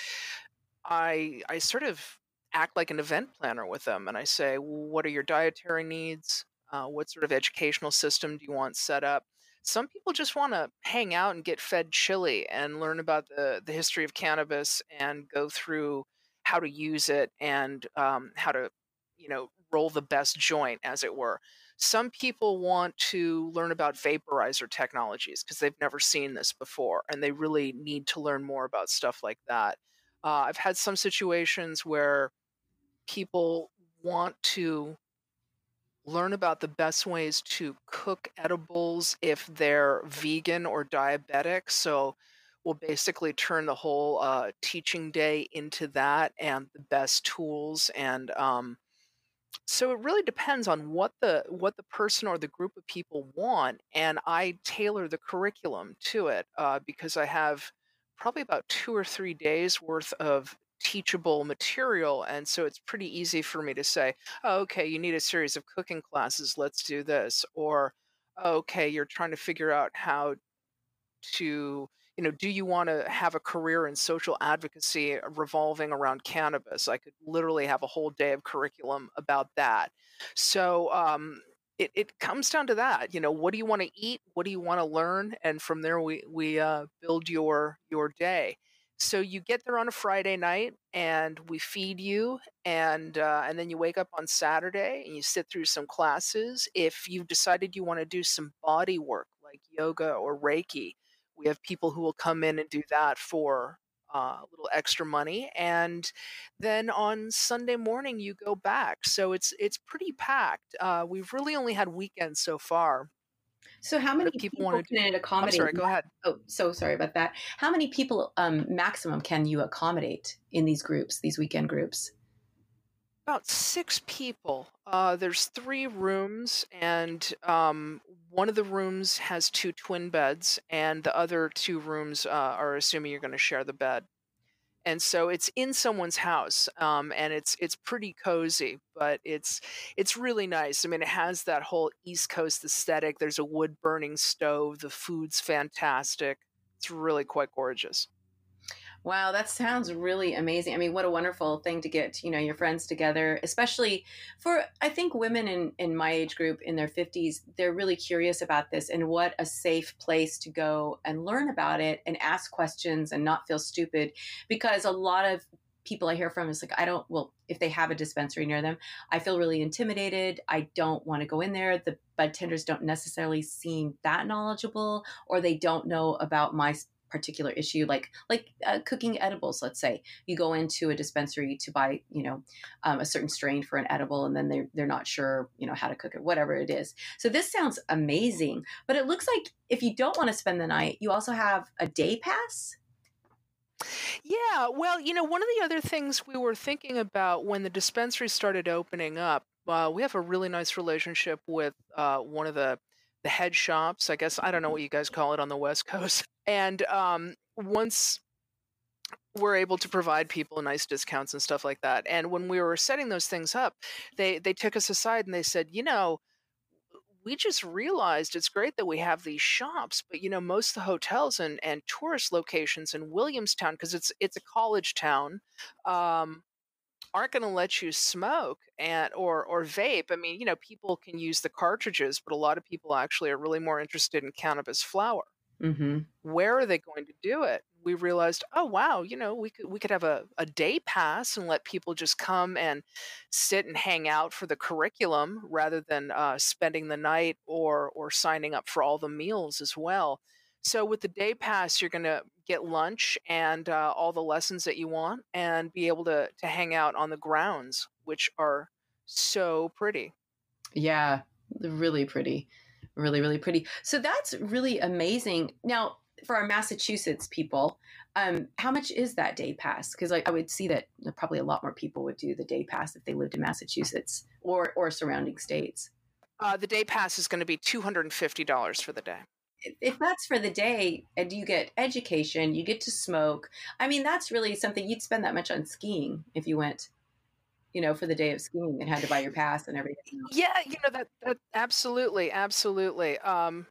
I I sort of act like an event planner with them, and I say, what are your dietary needs? Uh, what sort of educational system do you want set up? Some people just want to hang out and get fed chili and learn about the the history of cannabis and go through how to use it and um, how to you know roll the best joint, as it were. Some people want to learn about vaporizer technologies because they've never seen this before and they really need to learn more about stuff like that. Uh, I've had some situations where people want to learn about the best ways to cook edibles if they're vegan or diabetic. So we'll basically turn the whole uh, teaching day into that and the best tools and um, so it really depends on what the what the person or the group of people want and i tailor the curriculum to it uh, because i have probably about two or three days worth of teachable material and so it's pretty easy for me to say oh, okay you need a series of cooking classes let's do this or oh, okay you're trying to figure out how to you know do you want to have a career in social advocacy revolving around cannabis? I could literally have a whole day of curriculum about that. So um, it, it comes down to that you know what do you want to eat? What do you want to learn? And from there we we uh, build your your day. So you get there on a friday night and we feed you and uh, and then you wake up on saturday and you sit through some classes. If you've decided you want to do some body work like yoga or reiki we have people who will come in and do that for uh, a little extra money, and then on Sunday morning you go back. So it's it's pretty packed. Uh, we've really only had weekends so far. So how many people, people want to it accommodate? Sorry, go ahead. Oh, so sorry about that. How many people um, maximum can you accommodate in these groups, these weekend groups? About six people. Uh, there's three rooms, and um, one of the rooms has two twin beds, and the other two rooms uh, are assuming you're going to share the bed. And so it's in someone's house, um, and it's it's pretty cozy, but it's it's really nice. I mean, it has that whole East Coast aesthetic. There's a wood burning stove. The food's fantastic. It's really quite gorgeous. Wow, that sounds really amazing. I mean, what a wonderful thing to get, you know, your friends together, especially for I think women in in my age group in their 50s, they're really curious about this and what a safe place to go and learn about it and ask questions and not feel stupid because a lot of people I hear from is like, I don't, well, if they have a dispensary near them, I feel really intimidated. I don't want to go in there. The bud tenders don't necessarily seem that knowledgeable, or they don't know about my particular issue like like uh, cooking edibles let's say. You go into a dispensary to buy you know um, a certain strain for an edible and then they're, they're not sure you know how to cook it whatever it is. So this sounds amazing but it looks like if you don't want to spend the night you also have a day pass? Yeah well you know one of the other things we were thinking about when the dispensary started opening up uh, we have a really nice relationship with uh, one of the the head shops i guess i don't know what you guys call it on the west coast (laughs) and um, once we're able to provide people nice discounts and stuff like that. And when we were setting those things up, they they took us aside and they said, you know, we just realized it's great that we have these shops, but you know, most of the hotels and, and tourist locations in Williamstown, because it's it's a college town, um, aren't going to let you smoke and or or vape. I mean, you know, people can use the cartridges, but a lot of people actually are really more interested in cannabis flower. Mm-hmm. Where are they going to do it? We realized, oh wow, you know, we could we could have a, a day pass and let people just come and sit and hang out for the curriculum rather than uh, spending the night or or signing up for all the meals as well. So with the day pass, you're going to get lunch and uh, all the lessons that you want, and be able to to hang out on the grounds, which are so pretty. Yeah, really pretty really really pretty. So that's really amazing. Now for our massachusetts people um, how much is that day pass? Because like, i would see that probably a lot more people would do the day pass if they lived in massachusetts or or surrounding states. Uh, the day pass is going to be $250 for the day if that's for the day and you get education you get to smoke i mean that's really something you'd spend that much on skiing if you went you know, for the day of skiing and had to buy your pass and everything. Yeah, you know that that absolutely, absolutely. Um,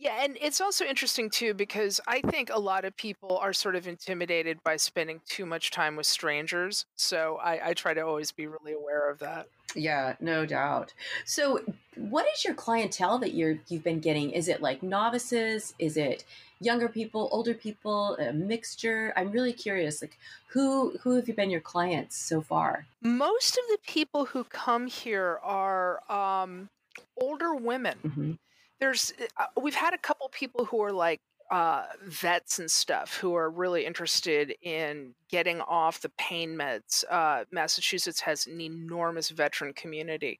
yeah, and it's also interesting too because I think a lot of people are sort of intimidated by spending too much time with strangers. So I, I try to always be really aware of that. Yeah, no doubt. So, what is your clientele that you're you've been getting? Is it like novices? Is it younger people, older people, a mixture? I'm really curious. Like, who who have you been your clients so far? Most of the people who come here are um, older women. Mm-hmm. There's uh, we've had a couple people who are like uh, vets and stuff who are really interested in getting off the pain meds. Uh, Massachusetts has an enormous veteran community,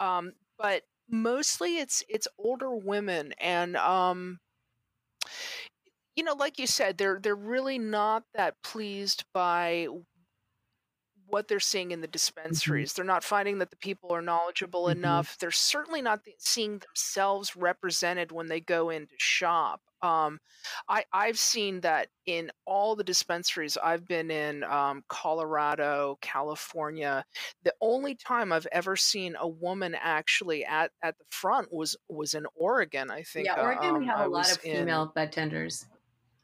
um, but mostly it's it's older women and um, you know, like you said, they're they're really not that pleased by what they're seeing in the mm-hmm. dispensaries. They're not finding that the people are knowledgeable mm-hmm. enough. They're certainly not seeing themselves represented when they go in to shop. Um, I I've seen that in all the dispensaries I've been in, um, Colorado, California. The only time I've ever seen a woman actually at at the front was was in Oregon. I think. Yeah, Oregon um, we have I a lot of in- female bud tenders.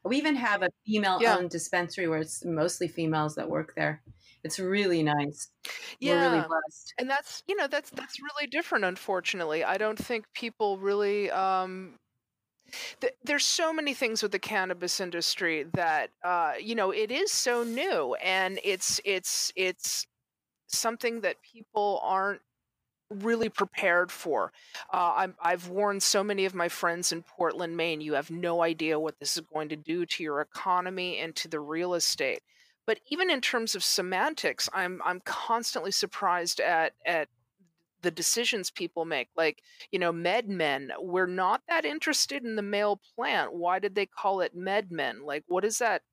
We even have a female-owned dispensary where it's mostly females that work there. It's really nice. We're really Yeah. blessed. and that's you know that's that's really different unfortunately i don't think people really um th- there's so many things with the cannabis industry that uh you know it is so new and it's it's it's something that people aren't really prepared for. Uh, I'm, I've warned so many of my friends in Portland, Maine, you have no idea what this is going to do to your economy and to the real estate. But even in terms of semantics, I'm I'm constantly surprised at at the decisions people make. Like, you know, MedMen, we're not that interested in the male plant. Why did they call it MedMen? Like, what is that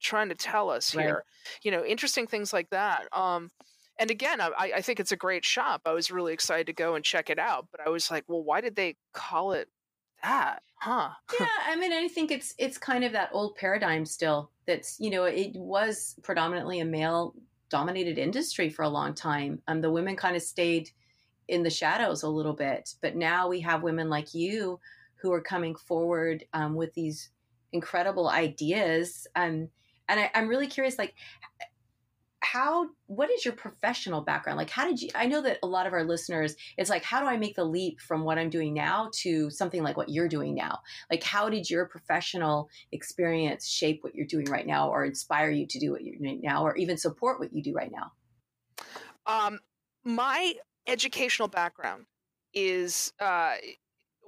trying to tell us Right. here? You know, interesting things like that. Um, and again, I, I think it's a great shop. I was really excited to go and check it out, but I was like, well, why did they call it that? Huh? yeah i mean i think it's it's kind of that old paradigm still that's you know it was predominantly a male dominated industry for a long time. Um the women kind of stayed in the shadows a little bit but now we have women like you who are coming forward um, with these incredible ideas. Um, and I, i'm really curious like how what is your professional background? Like how did you i know that a lot of our listeners it's like how do i make the leap from what i'm doing now to something like what you're doing now? Like how did your professional experience shape what you're doing right now or inspire you to do what you're doing now or even support what you do right now? Um, my educational background is uh,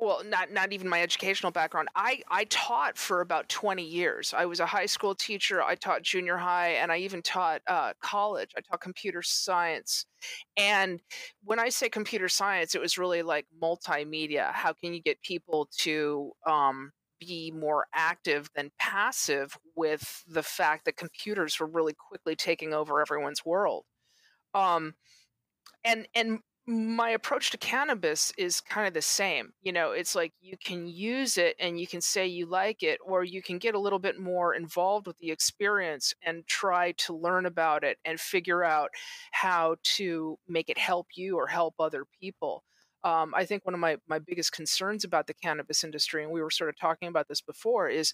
well, not not even my educational background. I I taught for about twenty years. I was a high school teacher. I taught junior high, and I even taught uh, college. I taught computer science. And when I say computer science, it was really like multimedia. How can you get people to um, be more active than passive with the fact that computers were really quickly taking over everyone's world? um and and my approach to cannabis is kind of the same you know it's like you can use it and you can say you like it or you can get a little bit more involved with the experience and try to learn about it and figure out how to make it help you or help other people um, i think one of my, my biggest concerns about the cannabis industry and we were sort of talking about this before is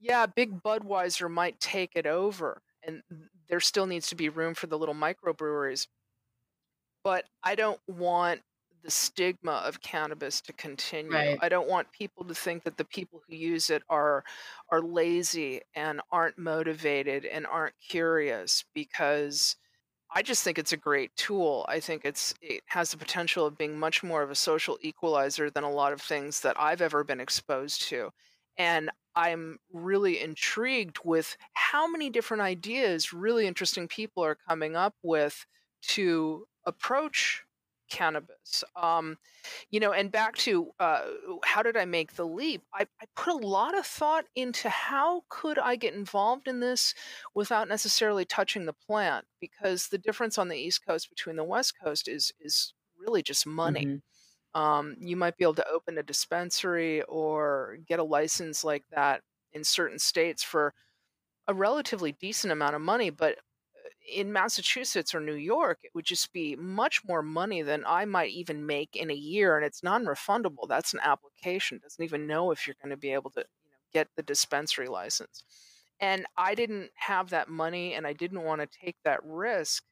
yeah big budweiser might take it over and there still needs to be room for the little microbreweries. But I don't want the stigma of cannabis to continue. Right. I don't want people to think that the people who use it are are lazy and aren't motivated and aren't curious because I just think it's a great tool. I think it's it has the potential of being much more of a social equalizer than a lot of things that I've ever been exposed to. And I'm really intrigued with how many different ideas really interesting people are coming up with to approach cannabis. Um, you know, and back to uh, how did I make the leap? I, I put a lot of thought into how could I get involved in this without necessarily touching the plant, because the difference on the East Coast between the West Coast is is really just money Mhm. um, you might be able to open a dispensary or get a license like that in certain states for a relatively decent amount of money but in massachusetts or new york it would just be much more money than i might even make in a year and it's non-refundable that's an application doesn't even know if you're going to be able to you know, get the dispensary license and i didn't have that money and i didn't want to take that risk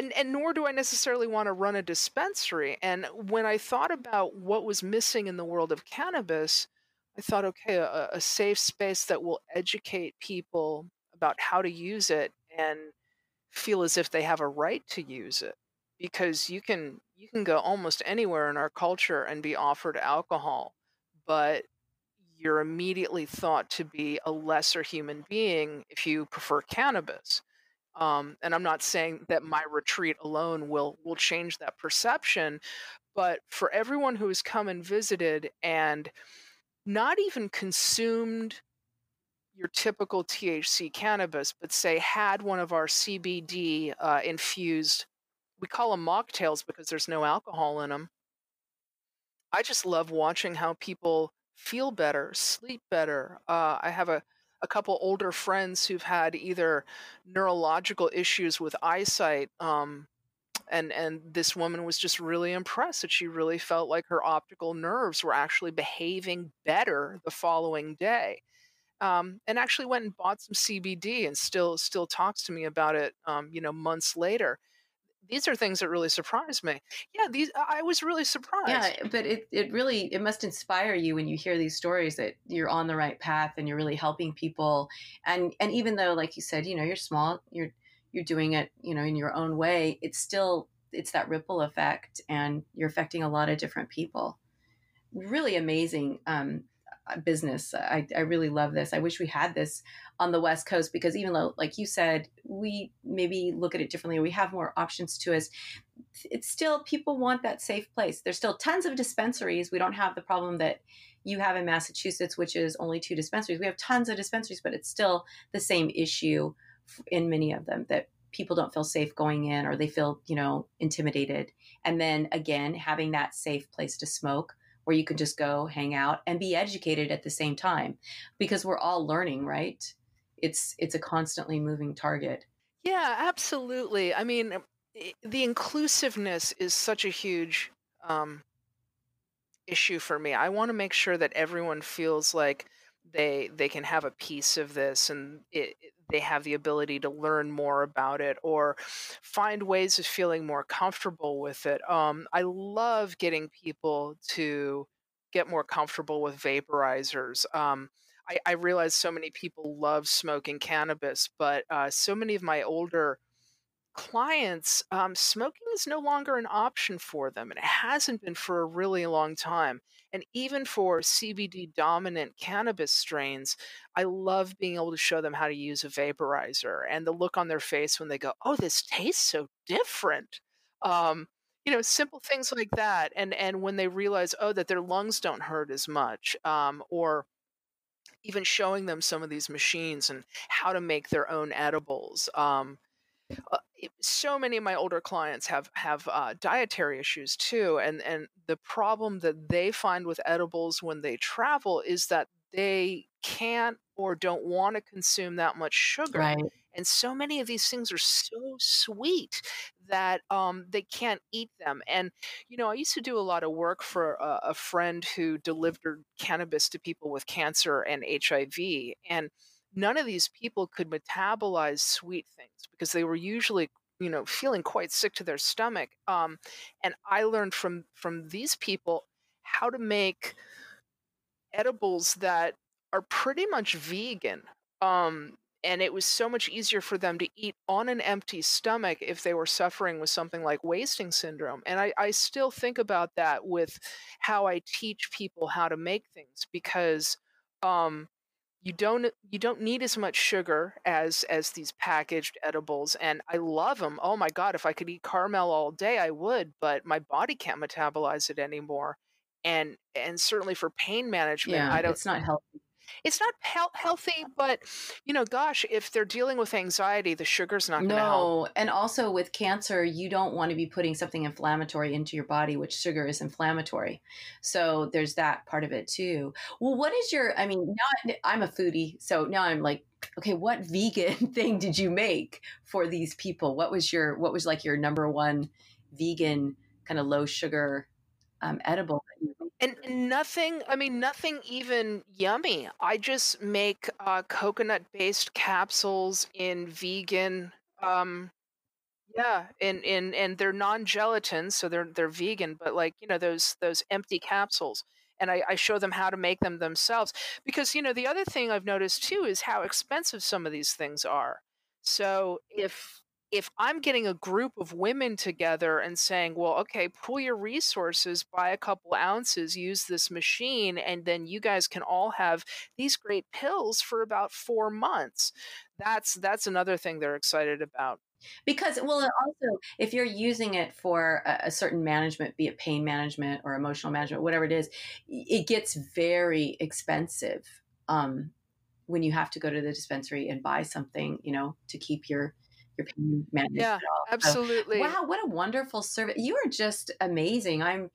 and, and nor do I necessarily want to run a dispensary. And when I thought about what was missing in the world of cannabis, I thought, okay, a, a safe space that will educate people about how to use it and feel as if they have a right to use it. Because you can you can go almost anywhere in our culture and be offered alcohol, but you're immediately thought to be a lesser human being if you prefer cannabis um, and I'm not saying that my retreat alone will will change that perception, but for everyone who has come and visited and not even consumed your typical THC cannabis, but say had one of our CBD uh, infused, we call them mocktails because there's no alcohol in them. I just love watching how people feel better, sleep better. Uh, I have a, a couple older friends who've had either neurological issues with eyesight. Um, and and this woman was just really impressed that she really felt like her optical nerves were actually behaving better the following day um, and actually went and bought some cbd and still still talks to me about it um, you know months later. These are things that really surprised me. Yeah these i was really surprised. yeah but it, it really it must inspire you when you hear these stories that you're on the right path and you're really helping people. And and even though like you said you know you're small you're you're doing it you know in your own way it's still it's that ripple effect and you're affecting a lot of different people. Really amazing um, business. I, I really love this. I wish we had this on the west coast because even though like you said we maybe look at it differently we have more options to us it's still people want that safe place. There's still tons of dispensaries. We don't have the problem that you have in massachusetts which is only two dispensaries. We have tons of dispensaries but it's still the same issue in many of them that people don't feel safe going in or they feel you know intimidated. And then again having that safe place to smoke where you can just go hang out and be educated at the same time because we're all learning right? It's it's a constantly moving target. Yeah absolutely. I mean the inclusiveness is such a huge um, issue for me. I want to make sure that everyone feels like they they can have a piece of this and it, they have the ability to learn more about it or find ways of feeling more comfortable with it. Um, I love getting people to get more comfortable with vaporizers. Um, I, I, realize so many people love smoking cannabis, but uh, so many of my older clients, um, smoking is no longer an option for them, and it hasn't been for a really long time. And even for CBD dominant cannabis strains, I love being able to show them how to use a vaporizer and the look on their face when they go, "Oh, this tastes so different." Um, you know, simple things like that, and and when they realize, oh, that their lungs don't hurt as much, um, or even showing them some of these machines and how to make their own edibles. Um, uh, so many of my older clients have have uh, dietary issues too, and and the problem that they find with edibles when they travel is that they can't or don't want to consume that much sugar. Right. And so many of these things are so sweet that um, they can't eat them. And, you know, I used to do a lot of work for a, a friend who delivered cannabis to people with cancer and HIV. And none of these people could metabolize sweet things because they were usually you know feeling quite sick to their stomach um, and i learned from from these people how to make edibles that are pretty much vegan um, and it was so much easier for them to eat on an empty stomach if they were suffering with something like wasting syndrome and i, I still think about that with how i teach people how to make things because um, you don't you don't need as much sugar as as these packaged edibles and i love them oh my god if i could eat caramel all day i would but my body can't metabolize it anymore and and certainly for pain management yeah, i don't it's not healthy it's not he- healthy, but you know, gosh, if they're dealing with anxiety, the sugar's not going to no. help. And also with cancer, you don't want to be putting something inflammatory into your body, which sugar is inflammatory. So there's that part of it too. Well, what is your? I mean, now I'm a foodie, so now I'm like, okay, what vegan (laughs) thing did you make for these people? What was your? What was like your number one vegan kind of low sugar um, edible that you and nothing, I mean, nothing even yummy. I just make uh, coconut based capsules in vegan. Um, yeah, and, and and they're non gelatin, so they're they're vegan, but like you know those those empty capsules, and I, I show them how to make them themselves. Because you know the other thing I've noticed too is how expensive some of these things are. So if if I'm getting a group of women together and saying, well, okay, pull your resources, buy a couple ounces, use this machine, and then you guys can all have these great pills for about four months. That's that's another thing they're excited about. Because well, also if you're using it for a, a certain management, be it pain management or emotional management, whatever it is, it gets very expensive. Um, when you have to go to the dispensary and buy something, you know, to keep your your pain Yeah, absolutely. So, wow, what a wonderful service! You are just amazing. I'm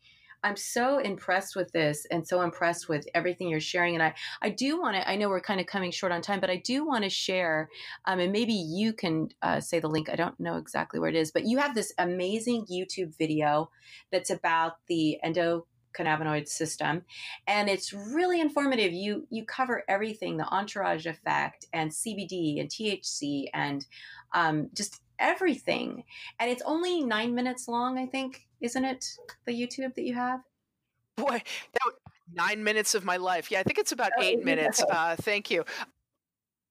I'm so impressed with this and so impressed with everything you're sharing. And I, I do want to, I know we're kind of coming short on time, but I do want to share, um, and maybe you can uh, say the link. I don't know exactly where it is, but you have this amazing YouTube video that's about the endocannabinoid system and it's really informative you you cover everything the entourage effect and cbd and thc and um, just everything. And it's only nine minutes long, I think, isn't it? The YouTube that you have? Boy, that nine minutes of my life. Yeah, I think it's about oh, eight minutes. Uh, thank you.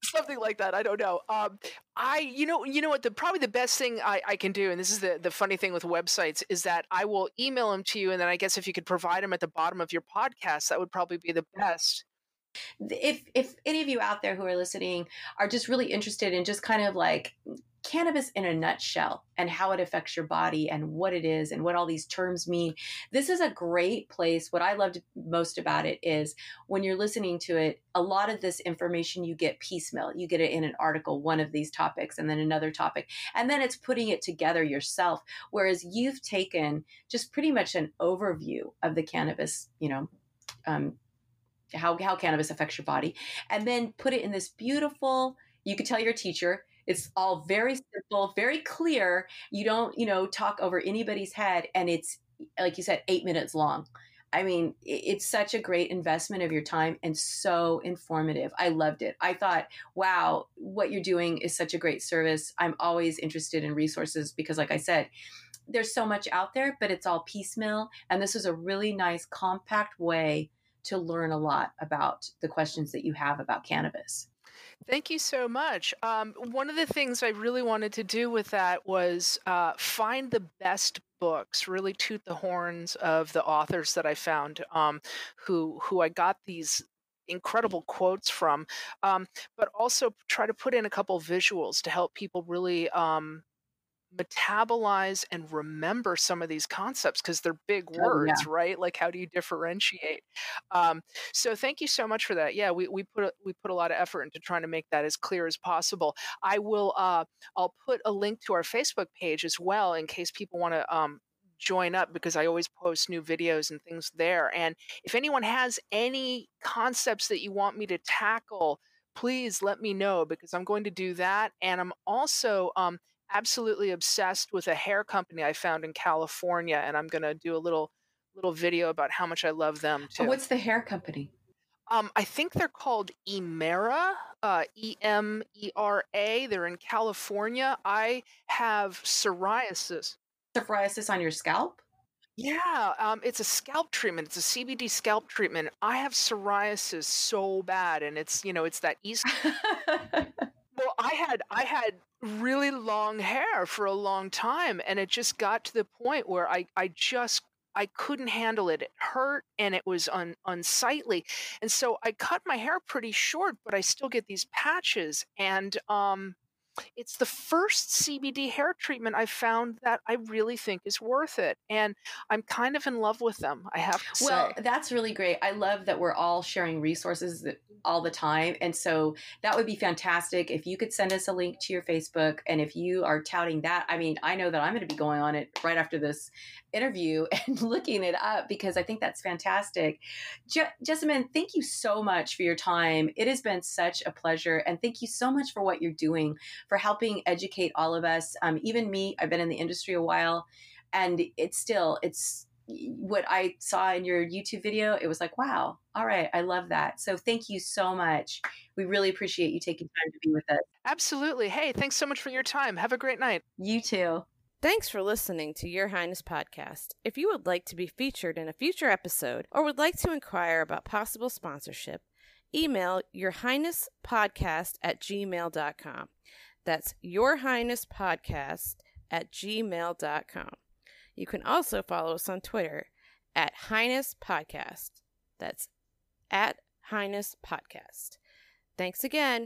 Something like that. I don't know. Um, I, you know, you know what? The probably the best thing I, I can do, and this is the the funny thing with websites, is that I will email them to you, and then I guess if you could provide them at the bottom of your podcast, that would probably be the best if if any of you out there who are listening are just really interested in just kind of like cannabis in a nutshell and how it affects your body and what it is and what all these terms mean. This is a great place. What I loved most about it is when you're listening to it, a lot of this information you get piecemeal. You get it in an article, one of these topics, and then another topic. And then it's putting it together yourself. Whereas you've taken just pretty much an overview of the cannabis, you know, um, how, how cannabis affects your body, and then put it in this beautiful, you could tell your teacher, it's all very simple, very clear. You don't, you know, talk over anybody's head. And it's, like you said, eight minutes long. I mean, it's such a great investment of your time and so informative. I loved it. I thought, wow, what you're doing is such a great service. I'm always interested in resources because, like I said, there's so much out there, but it's all piecemeal. And this is a really nice, compact way to learn a lot about the questions that you have about cannabis. Thank you so much. Um, one of the things I really wanted to do with that was uh, find the best books, really toot the horns of the authors that I found, um, who who I got these incredible quotes from, um, but also try to put in a couple visuals to help people really um, metabolize and remember some of these concepts because they're big words, oh, yeah. right? Like how do you differentiate? Um, so thank you so much for that. Yeah, we, we put a, we put a lot of effort into trying to make that as clear as possible. I will uh, I'll put a link to our Facebook page as well in case people want to um, join up because I always post new videos and things there. And if anyone has any concepts that you want me to tackle, please let me know because I'm going to do that. And I'm also um, absolutely obsessed with a hair company I found in California, and I'm going to do a little little video about how much I love them too. What's the hair company? Um, I think they're called Emera, uh, E M E R A. They're in California. I have psoriasis. Psoriasis on your scalp? Yeah, um, it's a scalp treatment. It's a CBD scalp treatment. I have psoriasis so bad, and it's you know it's that east. (laughs) (laughs) well, I had I had really long hair for a long time and it just got to the point where I, I just I couldn't handle it. It hurt and it was un, unsightly. And so I cut my hair pretty short, but I still get these patches. And um, it's the first CBD hair treatment I've found that I really think is worth it. And I'm kind of in love with them, I have to well, say. Well, that's really great. I love that we're all sharing resources all the time. And so that would be fantastic if you could send us a link to your Facebook. And if you are touting that, I mean, I know that I'm going to be going on it right after this interview (laughs) and looking it up because I think that's fantastic. Je- Jessamine, thank you so much for your time. It has been such a pleasure. And thank you so much for what you're doing for helping educate all of us. Um, even me, I've been in the industry a while, and it's still it's what I saw in your YouTube video. It was like, wow, all right, I love that. So thank you so much. We really appreciate you taking time to be with us. Absolutely. Hey, thanks so much for your time. Have a great night. You too. Thanks for listening to Your Highness Podcast. If you would like to be featured in a future episode or would like to inquire about possible sponsorship, email Your Highness Podcast at gmail.com. That's Your Highness Podcast at gmail.com. You can also follow us on Twitter at Highness Podcast. That's at Highness Podcast. Thanks again.